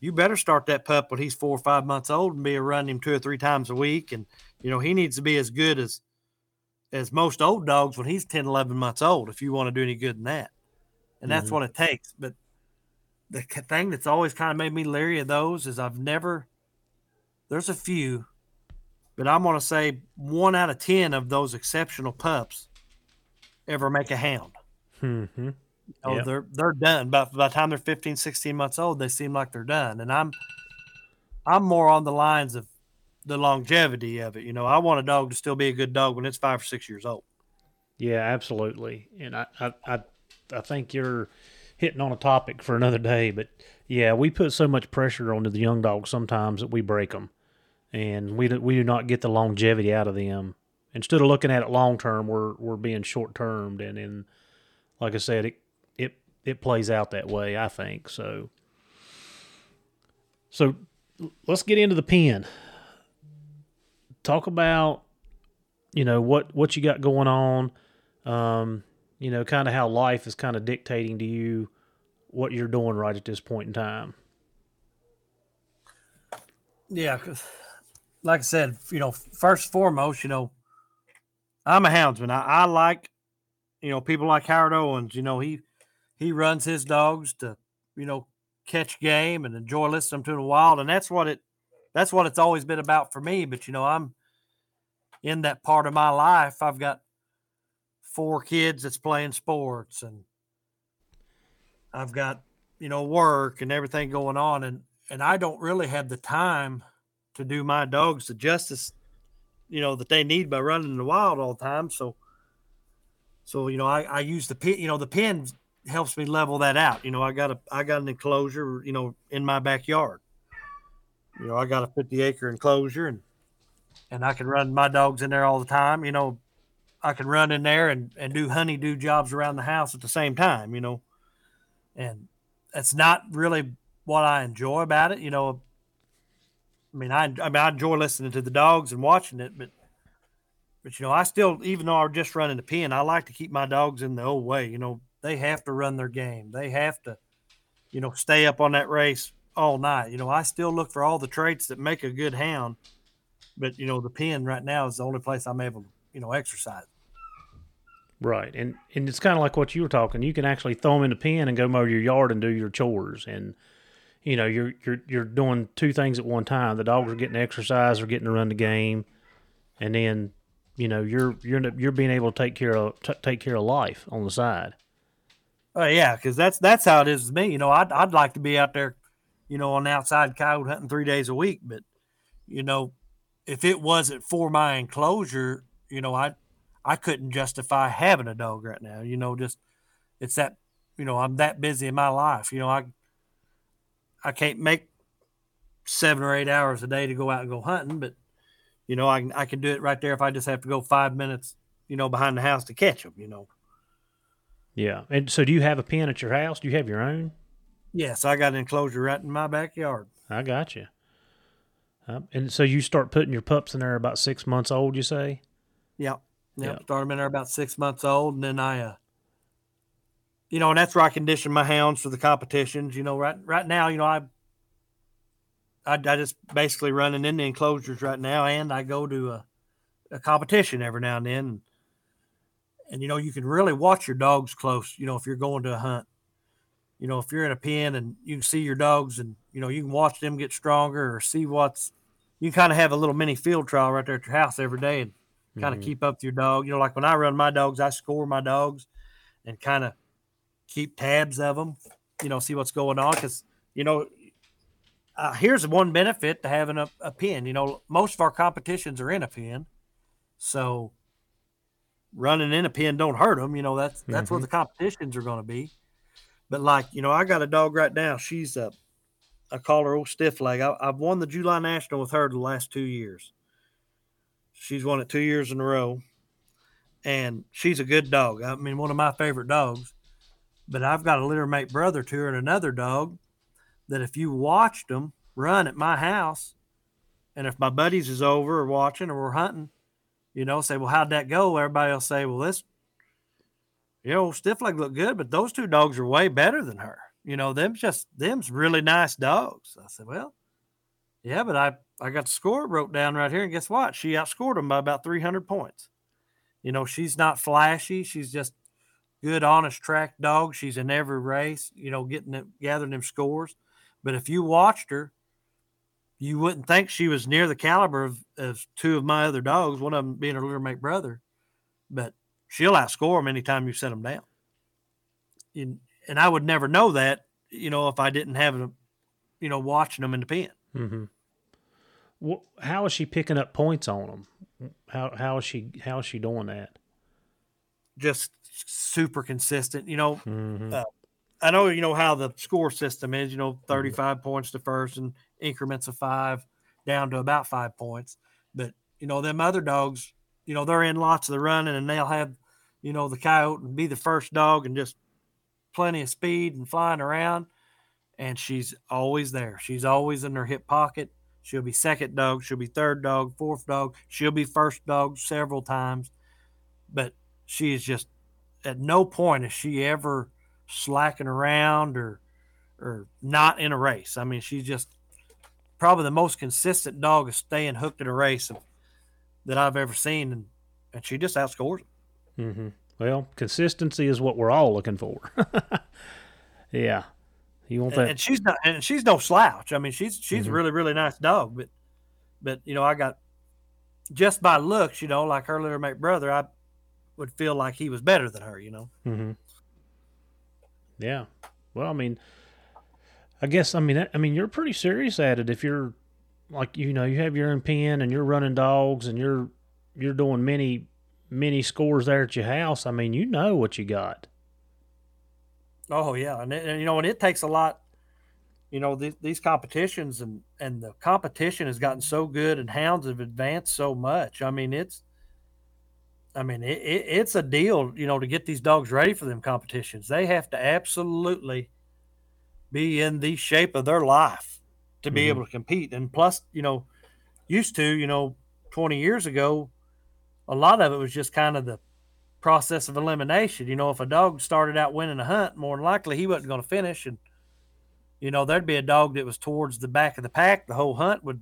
[SPEAKER 4] you better start that pup when he's four or five months old and be around him two or three times a week. And, you know, he needs to be as good as, as most old dogs when he's 10, 11 months old, if you want to do any good in that. And that's mm-hmm. what it takes. But the thing that's always kind of made me leery of those is I've never, there's a few, but I'm going to say one out of 10 of those exceptional pups ever make a hound.
[SPEAKER 3] Mm-hmm.
[SPEAKER 4] Oh, yep. they're they're done. But by the time they're 15, 16 months old, they seem like they're done. And I'm I'm more on the lines of the longevity of it. You know, I want a dog to still be a good dog when it's five or six years old.
[SPEAKER 3] Yeah, absolutely. And I I I, I think you're hitting on a topic for another day, but yeah, we put so much pressure onto the young dogs sometimes that we break them, and we do, we do not get the longevity out of them. Instead of looking at it long term, we're we're being short termed, and in like I said, it it plays out that way. I think so. So let's get into the pen. Talk about you know what what you got going on. Um, you know, kind of how life is kind of dictating to you what you're doing right at this point in time.
[SPEAKER 4] Yeah, like I said, you know, first foremost, you know, I'm a houndsman. I, I like, you know, people like Howard Owens. You know, he he runs his dogs to, you know, catch game and enjoy listening to the wild. And that's what it that's what it's always been about for me. But you know, I'm in that part of my life. I've got four kids that's playing sports and I've got, you know, work and everything going on and and I don't really have the time to do my dogs the justice, you know, that they need by running in the wild all the time. So so you know, I, I use the pin, you know, the pins helps me level that out. You know, I got a I got an enclosure, you know, in my backyard. You know, I got a 50 acre enclosure and and I can run my dogs in there all the time. You know, I can run in there and, and do honeydew jobs around the house at the same time, you know. And that's not really what I enjoy about it, you know. I mean, I, I mean, I enjoy listening to the dogs and watching it, but but you know, I still, even though I'm just running the pen, I like to keep my dogs in the old way. You know, they have to run their game. They have to, you know, stay up on that race all night. You know, I still look for all the traits that make a good hound, but you know, the pen right now is the only place I'm able to, you know, exercise.
[SPEAKER 3] Right, and and it's kind of like what you were talking. You can actually throw them in the pen and go mow your yard and do your chores, and you know you're you're you're doing two things at one time. The dogs are getting exercise, or getting to run the game, and then you know you're you're you're being able to take care of t- take care of life on the side.
[SPEAKER 4] Oh yeah, because that's that's how it is with me. You know, I'd I'd like to be out there, you know, on outside coyote hunting three days a week, but you know, if it wasn't for my enclosure, you know, I I couldn't justify having a dog right now. You know, just it's that you know I'm that busy in my life. You know, I I can't make seven or eight hours a day to go out and go hunting, but you know, I can I can do it right there if I just have to go five minutes, you know, behind the house to catch them. You know.
[SPEAKER 3] Yeah. And so do you have a pen at your house? Do you have your own?
[SPEAKER 4] Yes, I got an enclosure right in my backyard.
[SPEAKER 3] I got you. Um, and so you start putting your pups in there about six months old, you say?
[SPEAKER 4] Yep. Yep. yep. Start them in there about six months old. And then I, uh, you know, and that's where I condition my hounds for the competitions. You know, right right now, you know, I, I, I just basically running in the enclosures right now, and I go to a, a competition every now and then and you know you can really watch your dogs close you know if you're going to a hunt you know if you're in a pen and you can see your dogs and you know you can watch them get stronger or see what's you kind of have a little mini field trial right there at your house every day and kind of mm-hmm. keep up with your dog you know like when i run my dogs i score my dogs and kind of keep tabs of them you know see what's going on because you know uh, here's one benefit to having a, a pen you know most of our competitions are in a pen so running in a pen don't hurt them. You know, that's that's mm-hmm. where the competitions are going to be. But like, you know, I got a dog right now. She's a, I call her old stiff leg. I, have won the July National with her the last two years. She's won it two years in a row, and she's a good dog. I mean, one of my favorite dogs. But I've got a litter mate brother to her and another dog that if you watched them run at my house, and if my buddies is over or watching or we're hunting, you know, say, well, how'd that go? Everybody will say, well, this, you know, stiff leg looked good, but those two dogs are way better than her. You know, them just them's really nice dogs. I said, well, yeah, but I I got the score wrote down right here, and guess what? She outscored them by about 300 points. You know, she's not flashy. She's just good, honest track dog. She's in every race. You know, getting them, gathering them scores. But if you watched her, you wouldn't think she was near the caliber of, of two of my other dogs. One of them being her little mate brother, but she'll outscore them anytime you set them down. And, and I would never know that, you know, if I didn't have them, you know, watching them in the pen.
[SPEAKER 3] Mm-hmm. Well, how is she picking up points on them? How how is she how is she doing that?
[SPEAKER 4] Just super consistent. You know,
[SPEAKER 3] Mm-hmm.
[SPEAKER 4] uh, I know you know how the score system is. You know, thirty-five points to first and increments of five down to about five points. But you know, them other dogs, you know, they're in lots of the running, and they'll have, you know, the coyote and be the first dog and just plenty of speed and flying around. And she's always there. She's always in her hip pocket. She'll be second dog. She'll be third dog, fourth dog. She'll be first dog several times. But she is just at no point is she ever slacking around or or not in a race. I mean, she's just probably the most consistent dog of staying hooked in a race of, that I've ever seen, and and she just outscores them.
[SPEAKER 3] Mm-hmm. Well, consistency is what we're all looking for. yeah, you want that?
[SPEAKER 4] and she's not, and she's no slouch. I mean, she's she's
[SPEAKER 3] Mhm.
[SPEAKER 4] a really really nice dog, but but you know, I got just by looks, you know, like her little mate brother, I would feel like he was better than her. You know.
[SPEAKER 3] Mm-hmm. Yeah. Well, I mean, I guess I mean I mean you're pretty serious at it if you're like you know you have your own pen and you're running dogs and you're you're doing many many scores there at your house. I mean, you know what you got.
[SPEAKER 4] Oh yeah, and, and you know, and it takes a lot. You know, these, these competitions and and the competition has gotten so good, and hounds have advanced so much. I mean, it's, I mean, it, it, it's a deal. You know, to get these dogs ready for them competitions, they have to absolutely be in the shape of their life to be
[SPEAKER 3] Mhm.
[SPEAKER 4] able to compete. And plus, you know, used to, you know, twenty years ago, a lot of it was just kind of the process of elimination. You know, if a dog started out winning a hunt, more than likely he wasn't going to finish. And, you know, there'd be a dog that was towards the back of the pack. The whole hunt would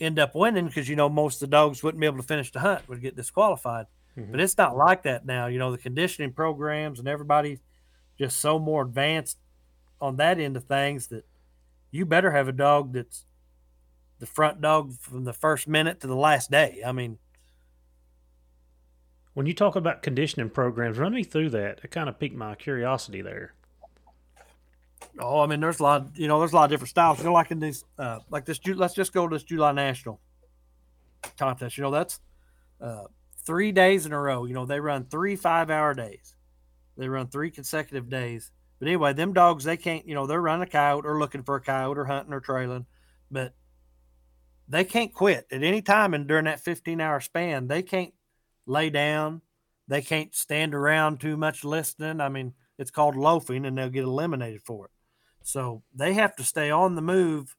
[SPEAKER 4] end up winning because, you know, most of the dogs wouldn't be able to finish the hunt, would get disqualified.
[SPEAKER 3] Mhm.
[SPEAKER 4] But it's not like that now. You know, the conditioning programs and everybody's just so more advanced on that end of things that you better have a dog that's the front dog from the first minute to the last day. I mean,
[SPEAKER 3] When you talk about conditioning programs, run me through that. It kind of piqued my curiosity there.
[SPEAKER 4] Oh, I mean, there's a lot. You know, there's a lot of different styles. You know, like in these, uh, like this. Let's just go to this July National contest. You know, that's uh, three days in a row. You know, they run three five-hour days. They run three consecutive days. But anyway, them dogs, they can't. You know, they're running a coyote or looking for a coyote or hunting or trailing, but they can't quit at any time. And during that 15-hour span, they can't lay down. They can't stand around too much listening. I mean, it's called loafing, and they'll get eliminated for it. So they have to stay on the move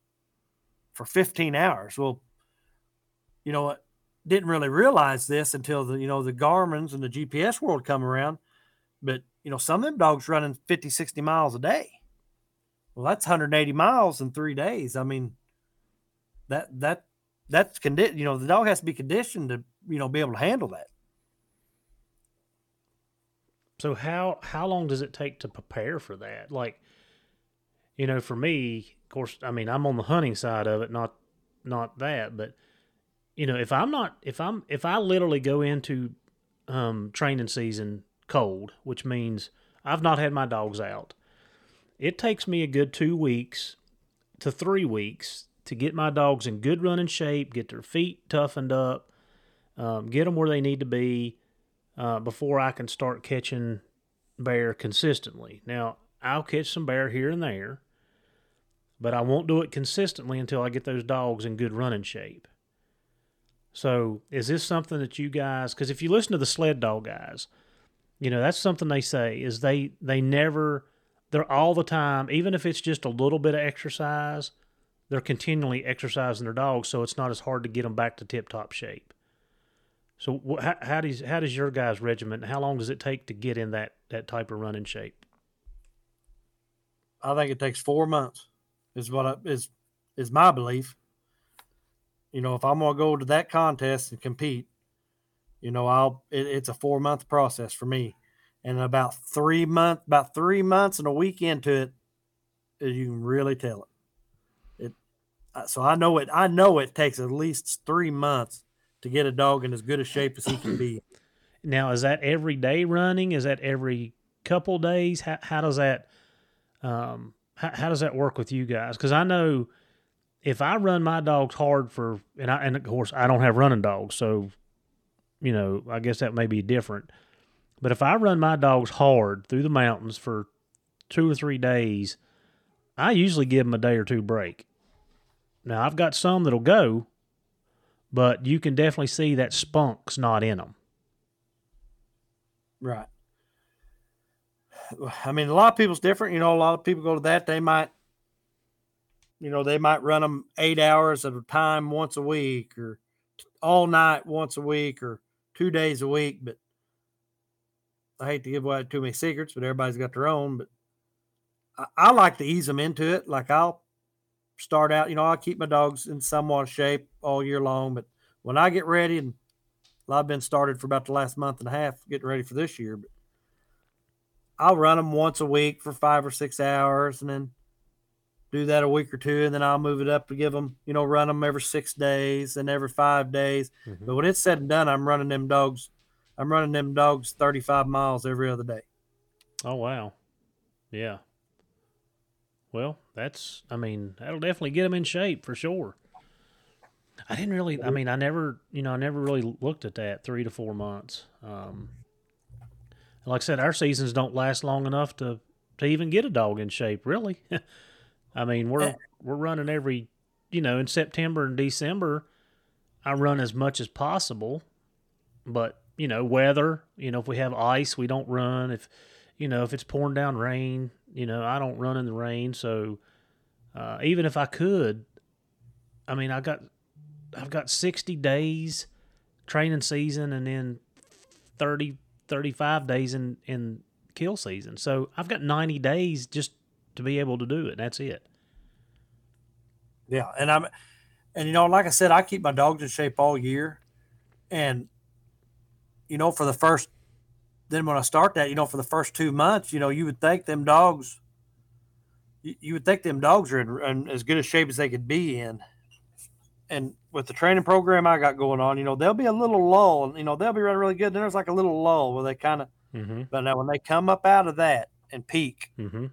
[SPEAKER 4] for 15 hours. Well, you know? Didn't really realize this until the you know the Garmin's and the GPS world come around. But you know, some of them dogs running 50, 60 miles a day. Well, that's 180 miles in three days. I mean, that that that's condi- you know, the dog has to be conditioned to, you know, be able to handle that.
[SPEAKER 3] So how how long does it take to prepare for that? Like, you know, for me, of course, I mean, I'm on the hunting side of it, not not that, but you know, if I'm not if I'm if I literally go into um, training season cold, which means I've not had my dogs out, it takes me a good two weeks to three weeks to get my dogs in good running shape, get their feet toughened up, um, get them where they need to be uh, before I can start catching bear consistently. Now, I'll catch some bear here and there, but I won't do it consistently until I get those dogs in good running shape. So, is this something that you guys, because if you listen to the sled dog guys, You know, that's something they say is they they never they're all the time, even if it's just a little bit of exercise, they're continually exercising their dogs, so it's not as hard to get them back to tip top shape. So, wh- how, does how does your guys' regiment? How long does it take to get in that that type of running shape?
[SPEAKER 4] I think it takes four months. Is what I, is is my belief. You know, if I'm gonna go to that contest and compete, you know, I'll it, it's a four month process for me, and about three month about three months and a week into it, uh, you can really tell it. It so I know it. I know it takes at least three months to get a dog in as good a shape as he can be.
[SPEAKER 3] Now, is that every day running? Is that every couple days? How, how does that um, how, how does that work with you guys? Because I know if I run my dogs hard for and I and of course I don't have running dogs, so you know I guess that may be different. But if I run my dogs hard through the mountains for two or three days, I usually give them a day or two break. Now I've got some that'll go, but you can definitely see that spunk's not in them.
[SPEAKER 4] Right. I mean, a lot of people's different. You know, a lot of people go to that. They might, you know, they might run them eight hours at a time once a week, or all night once a week, or two days a week. But I hate to give away too many secrets, but everybody's got their own. But I, I like to ease them into it. Like I'll start out, you know, I'll keep my dogs in somewhat shape all year long, but when I get ready and well, I've been started for about the last month and a half getting ready for this year, but I'll run them once a week for five or six hours and then do that a week or two. And then I'll move it up to give them, you know, run them every six days and every five days. Mm-hmm. But when it's said and done, I'm running them dogs. I'm running them dogs 35 miles every other day.
[SPEAKER 3] Oh, wow. Yeah. Well, that's, I mean, that'll definitely get them in shape for sure. I didn't really. I mean, I never, you know, I never really looked at that three to four months. Um, like I said, our seasons don't last long enough to to even get a dog in shape. Really, I mean, we're we're running every, you know, in September and December. I run as much as possible, but you know, weather. You know, if we have ice, we don't run. If you know, if it's pouring down rain, you know, I don't run in the rain. So uh, even if I could, I mean, I got I've got 60 days training season and then 30 35 days in in kill season. So I've got 90 days just to be able to do it. That's it.
[SPEAKER 4] Yeah, and I'm and you know like I said I keep my dogs in shape all year and you know for the first then when I start that, you know, for the first 2 months, you know, you would think them dogs you, you would think them dogs are in, in as good a shape as they could be in and with the training program I got going on, you know, there'll be a little lull, and you know, they'll be running really good. Then there's like a little lull where they kind of, mm-hmm. but now when they come up out of that and peak, mm-hmm.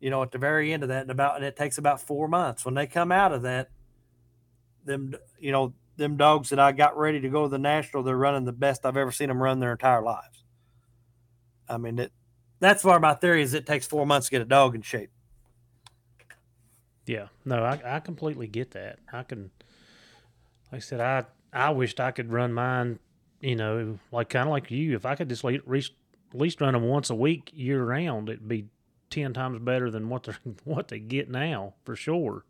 [SPEAKER 4] you know, at the very end of that, and about, and it takes about four months when they come out of that, them, you know, them dogs that I got ready to go to the national, they're running the best I've ever seen them run their entire lives. I mean, it, that's why my theory is it takes four months to get a dog in shape.
[SPEAKER 3] Yeah, no, I, I completely get that. I can, like I said, I I wished I could run mine, you know, like kind of like you. If I could just at least, run them once a week year round, it'd be ten times better than what they what they get now for sure.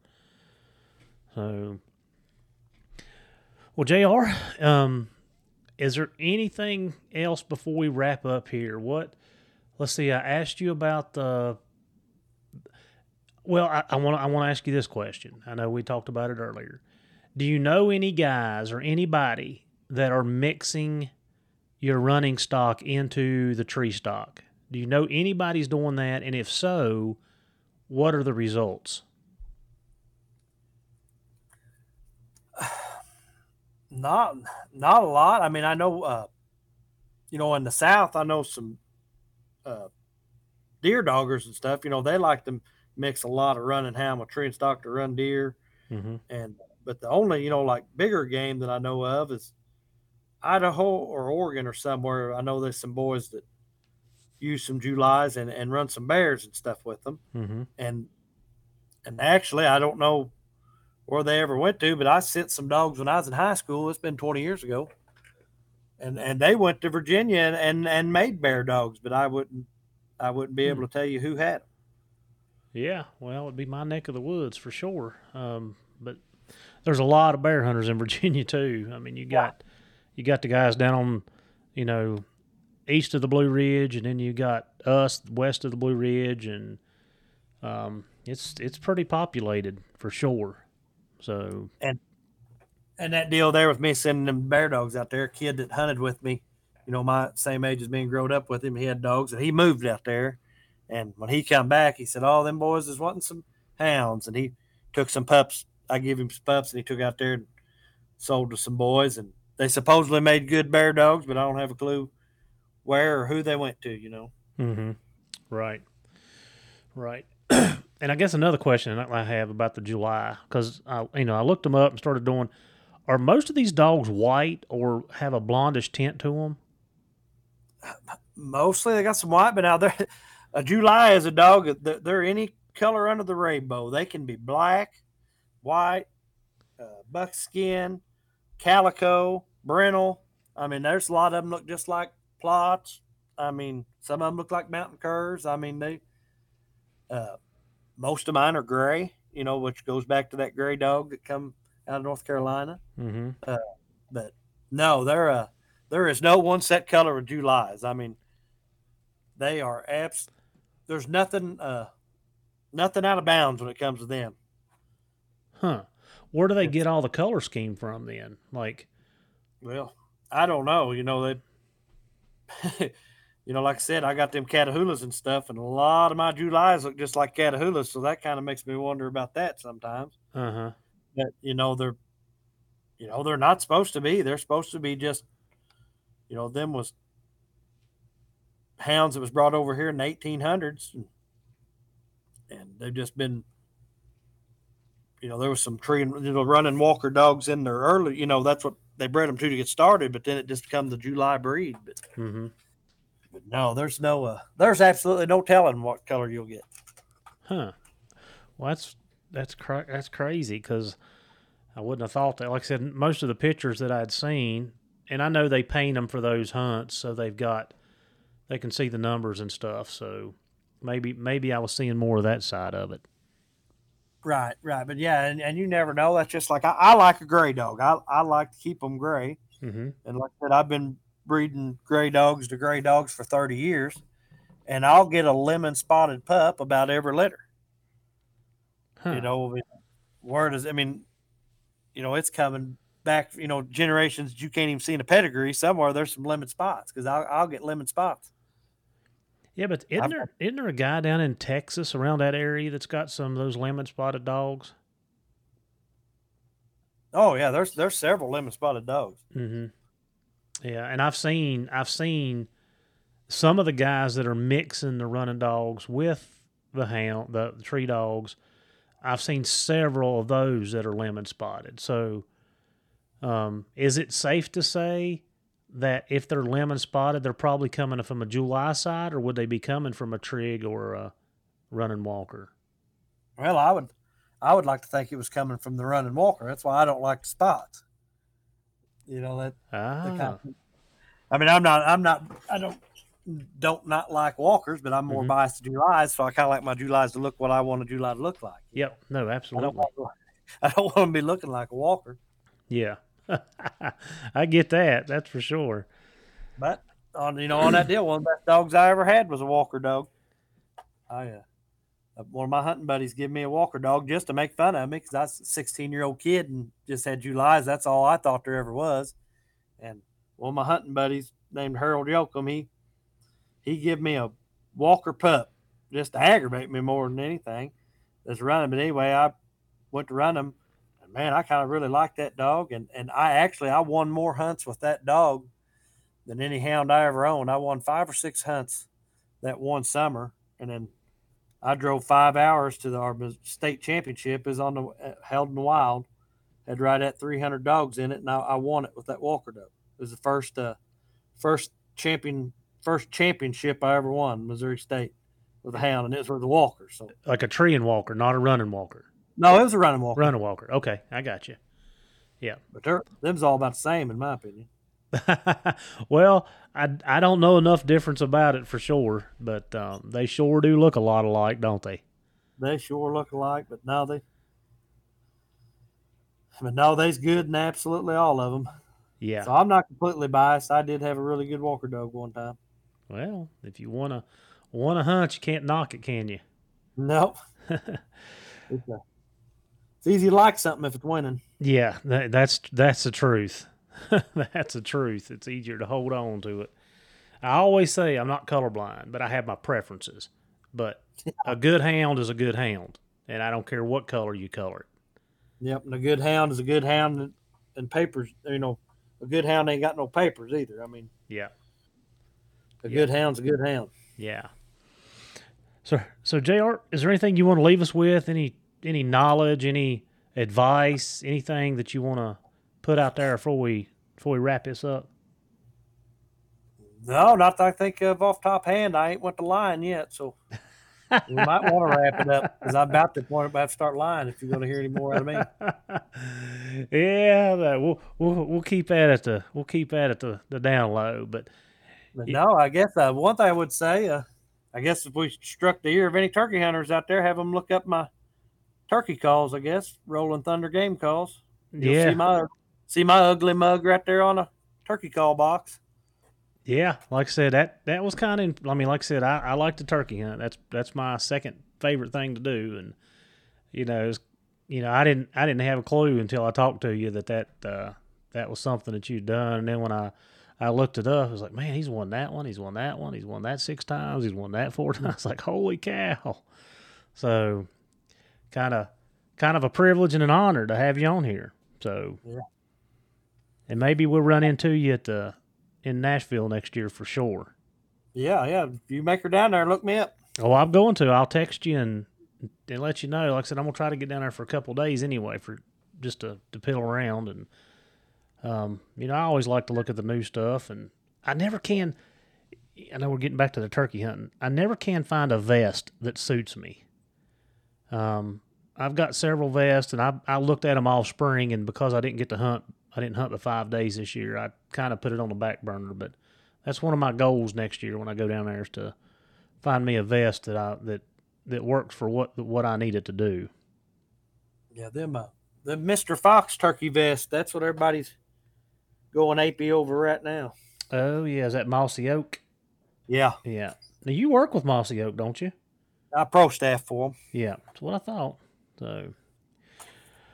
[SPEAKER 3] So, well, JR Um, is there anything else before we wrap up here? What? Let's see. I asked you about the well, I want I want to ask you this question. I know we talked about it earlier. Do you know any guys or anybody that are mixing your running stock into the tree stock? Do you know anybody's doing that? And if so, what are the results?
[SPEAKER 4] Not not a lot. I mean, I know uh, you know in the south, I know some uh, deer doggers and stuff. You know, they like to mix a lot of running hound with tree and stock to run deer. Mm-hmm. And but the only you know like bigger game that I know of is Idaho or Oregon or somewhere. I know there's some boys that use some Julys and, and run some bears and stuff with them. Mm-hmm. And and actually, I don't know where they ever went to, but I sent some dogs when I was in high school. It's been 20 years ago. and and they went to Virginia and and, and made bear dogs, but I wouldn't I wouldn't be able to tell you who had them.
[SPEAKER 3] Yeah, well, it'd be my neck of the woods for sure. Um, but there's a lot of bear hunters in Virginia too. I mean, you got you got the guys down on, you know, east of the Blue Ridge, and then you got us west of the Blue Ridge, and um, it's it's pretty populated for sure. So
[SPEAKER 4] and and that deal there with me sending them bear dogs out there, a kid that hunted with me, you know, my same age as me and growed up with him, he had dogs and he moved out there. And when he come back, he said, "Oh, them boys is wanting some hounds," and he took some pups. I give him some pups, and he took out there and sold to some boys, and they supposedly made good bear dogs, but I don't have a clue where or who they went to. You know.
[SPEAKER 3] Mm-hmm. Right. Right. and I guess another question I have about the July, because I, you know, I looked them up and started doing. Are most of these dogs white or have a blondish tint to them?
[SPEAKER 4] Mostly, they got some white, but now they're a July is a dog. They're any color under the rainbow. They can be black, white, uh, buckskin, calico, brindle. I mean, there's a lot of them look just like Plotts. I mean, some of them look like mountain curs. I mean, they. Uh, most of mine are gray. You know, which goes back to that gray dog that come out of North Carolina.
[SPEAKER 3] Mm-hmm.
[SPEAKER 4] Uh, but no, they're a. Uh, there is no one set color of Julys. I mean, they are abs there's nothing uh nothing out of bounds when it comes to them.
[SPEAKER 3] Huh. Where do they get all the color scheme from then? Like
[SPEAKER 4] well, I don't know. You know, they you know, like I said, I got them Catahoulas and stuff, and a lot of my Julys look just like Catahoulas, so that kind of makes me wonder about that sometimes.
[SPEAKER 3] Uh-huh.
[SPEAKER 4] That you know, they're you know, they're not supposed to be. They're supposed to be just you know, them was hounds that was brought over here in the 1800s, and, and they've just been, you know, there was some tree and you know running walker dogs in there early. You know, that's what they bred them to to get started, but then it just become the July breed. But,
[SPEAKER 3] mm-hmm.
[SPEAKER 4] But no, there's no, uh, there's absolutely no telling what color you'll get.
[SPEAKER 3] Huh. Well, that's that's cra- that's crazy because I wouldn't have thought that. Like I said, most of the pictures that I'd seen, and I know they paint them for those hunts, so they've got they can see the numbers and stuff. So maybe maybe I was seeing more of that side of it.
[SPEAKER 4] Right, right, but yeah, and, and you never know. That's just like I, I like a gray dog. I, I like to keep them gray,
[SPEAKER 3] mm-hmm.
[SPEAKER 4] and like I said, I've been breeding gray dogs to gray dogs for thirty years, and I'll get a lemon spotted pup about every litter. Huh. You know, where does I mean, you know, it's coming back. You know, generations you can't even see in a pedigree. Somewhere there's some lemon spots because I'll, I'll get lemon spots.
[SPEAKER 3] Yeah, but isn't I've, there isn't there a guy down in Texas around that area that's got some of those lemon spotted dogs?
[SPEAKER 4] Oh yeah, there's there's several lemon spotted dogs.
[SPEAKER 3] Mm-hmm. Yeah, and I've seen I've seen some of the guys that are mixing the running dogs with the hound the, tree dogs. I've seen several of those that are lemon spotted. So, um, is it safe to say that if they're lemon spotted, they're probably coming from a July side, or would they be coming from a trigg or a running walker?
[SPEAKER 4] Well, I would, I would like to think it was coming from the running walker. That's why I don't like the spots. You know that.
[SPEAKER 3] Ah. Kind of,
[SPEAKER 4] I mean, I'm not, I'm not, I don't, don't not like walkers, but I'm more mm-hmm. biased to Julys, so I kind of like my Julys to look what I want a July to look like.
[SPEAKER 3] Yep. No, absolutely.
[SPEAKER 4] I don't, want, I don't want to be looking like a walker.
[SPEAKER 3] Yeah. I get that. That's for sure.
[SPEAKER 4] But on you know on that deal, one of the best dogs I ever had was a Walker dog. Oh uh, Uh, one of my hunting buddies gave me a Walker dog just to make fun of me because I was a 16 year old kid and just had Julys. That's all I thought there ever was. And one of my hunting buddies named Harold Yoakum, he he gave me a Walker pup just to aggravate me more than anything. That's running. But anyway, I went to run him and man, I kind of really like that dog. And and I actually I won more hunts with that dog than any hound I ever owned. I won five or six hunts that one summer, and then I drove five hours to the our state championship. is on the uh, held in the wild, had right at 300 dogs in it, and I, I won it with that Walker dog. It was the first uh, first champion first championship I ever won, Missouri State with a hound, and it was with the Walker. So
[SPEAKER 3] like a tree and walker, not a running walker.
[SPEAKER 4] No, it was a running walker.
[SPEAKER 3] Running walker. Okay, I got you. Yeah,
[SPEAKER 4] but they're them's all about the same in my opinion.
[SPEAKER 3] well, I, I don't know enough difference about it for sure, but um, they sure do look a lot alike, don't they?
[SPEAKER 4] They sure look alike, but now they, but no, they's good in absolutely all of them.
[SPEAKER 3] Yeah.
[SPEAKER 4] So I'm not completely biased. I did have a really good walker dog one time.
[SPEAKER 3] Well, if you wanna wanna hunt, you can't knock it, can you?
[SPEAKER 4] Nope. it's, a, it's easy to like something if it's winning.
[SPEAKER 3] Yeah, that, that's that's the truth. that's the truth. It's easier to hold on to it. I always say I'm not colorblind, but I have my preferences. But a good hound is a good hound, and I don't care what color you color it.
[SPEAKER 4] Yep, and a good hound is a good hound, and, and papers. You know, a good hound ain't got no papers either. I mean,
[SPEAKER 3] Yeah,
[SPEAKER 4] a
[SPEAKER 3] Yeah.
[SPEAKER 4] good hound's a good hound.
[SPEAKER 3] yeah. So, so JR., is there anything you want to leave us with? Any any knowledge, any advice, anything that you want to put out there before we before we wrap this up?
[SPEAKER 4] No, not that I think of off top hand. I ain't went to line yet, so we might want to wrap it up because I'm about to point about to start lying if you're going to hear any more out of me.
[SPEAKER 3] yeah, that, we'll we'll we'll keep that at the we'll keep that at the the down low. But
[SPEAKER 4] But no, I guess uh, one thing I would say, uh, I guess if we struck the ear of any turkey hunters out there, have them look up my turkey calls. I guess Rolling Thunder game calls. You'll
[SPEAKER 3] yeah,
[SPEAKER 4] see my see my ugly mug right there on a turkey call box.
[SPEAKER 3] yeah, like I said, that that was kind of. I mean, like I said, I, I like the turkey hunt. That's that's my second favorite thing to do, and you know, it's, you know, I didn't I didn't have a clue until I talked to you that that uh, that was something that you'd done, and then when I I looked it up, I was like, man, he's won that one, he's won that one, he's won that six times, he's won that four times. Like, holy cow! So, kind of kind of a privilege and an honor to have you on here. So,
[SPEAKER 4] Yeah.
[SPEAKER 3] And maybe we'll run into you at the in Nashville next year for sure.
[SPEAKER 4] Yeah, yeah. If you make her down there, look me up.
[SPEAKER 3] Oh, I'm going to. I'll text you and and let you know. Like I said, I'm gonna try to get down there for a couple of days anyway, for just to to piddle around and um, you know, I always like to look at the new stuff, and I never can. I know we're getting back to the turkey hunting. I never can find a vest that suits me. Um, I've got several vests, and I I looked at them all spring, and because I didn't get to hunt, I didn't hunt the five days this year. I kind of put it on the back burner, but that's one of my goals next year when I go down there is to find me a vest that I that that works for what what I need it to do.
[SPEAKER 4] Yeah, them uh, the Mister Fox turkey vest. That's what everybody's going AP over right now.
[SPEAKER 3] Oh yeah, is that Mossy Oak?
[SPEAKER 4] Yeah,
[SPEAKER 3] Yeah. Now you work with Mossy Oak, don't you?
[SPEAKER 4] I pro staff for them,
[SPEAKER 3] Yeah, that's what I thought. So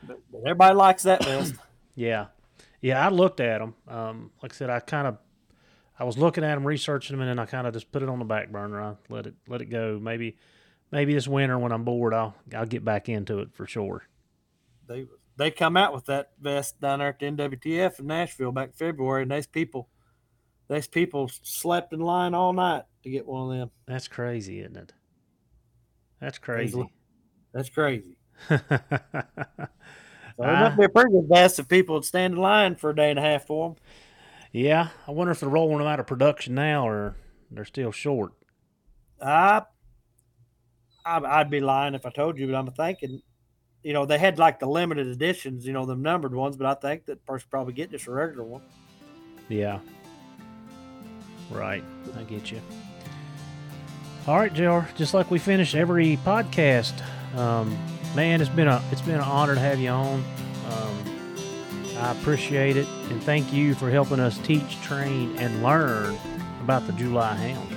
[SPEAKER 4] but, but everybody likes that vest.
[SPEAKER 3] yeah, yeah, I looked at them. Um, like I said, I kind of I was looking at them, researching them, and then I kind of just put it on the back burner. I let it let it go. Maybe maybe this winter when I'm bored, I'll I'll get back into it for sure.
[SPEAKER 4] they they come out with that vest down there at the NWTF in Nashville back in February, and people, those people slept in line all night to get one of them.
[SPEAKER 3] That's crazy, isn't it? That's
[SPEAKER 4] crazy. That's crazy. It must be a pretty good vest if people would stand in line for a day and a half for them.
[SPEAKER 3] yeah, I wonder if they're rolling them out of production now or they're still short.
[SPEAKER 4] I, I, I'd be lying if I told you, but I'm thinking, you know, they had like the limited editions, you know, the numbered ones, but I think that person probably get just a regular one.
[SPEAKER 3] Yeah. Right. I get you. All right, JR. Just like we finish every podcast, um, man, it's been a it's been an honor to have you on. Um, I appreciate it, and thank you for helping us teach, train, and learn about the July Hound.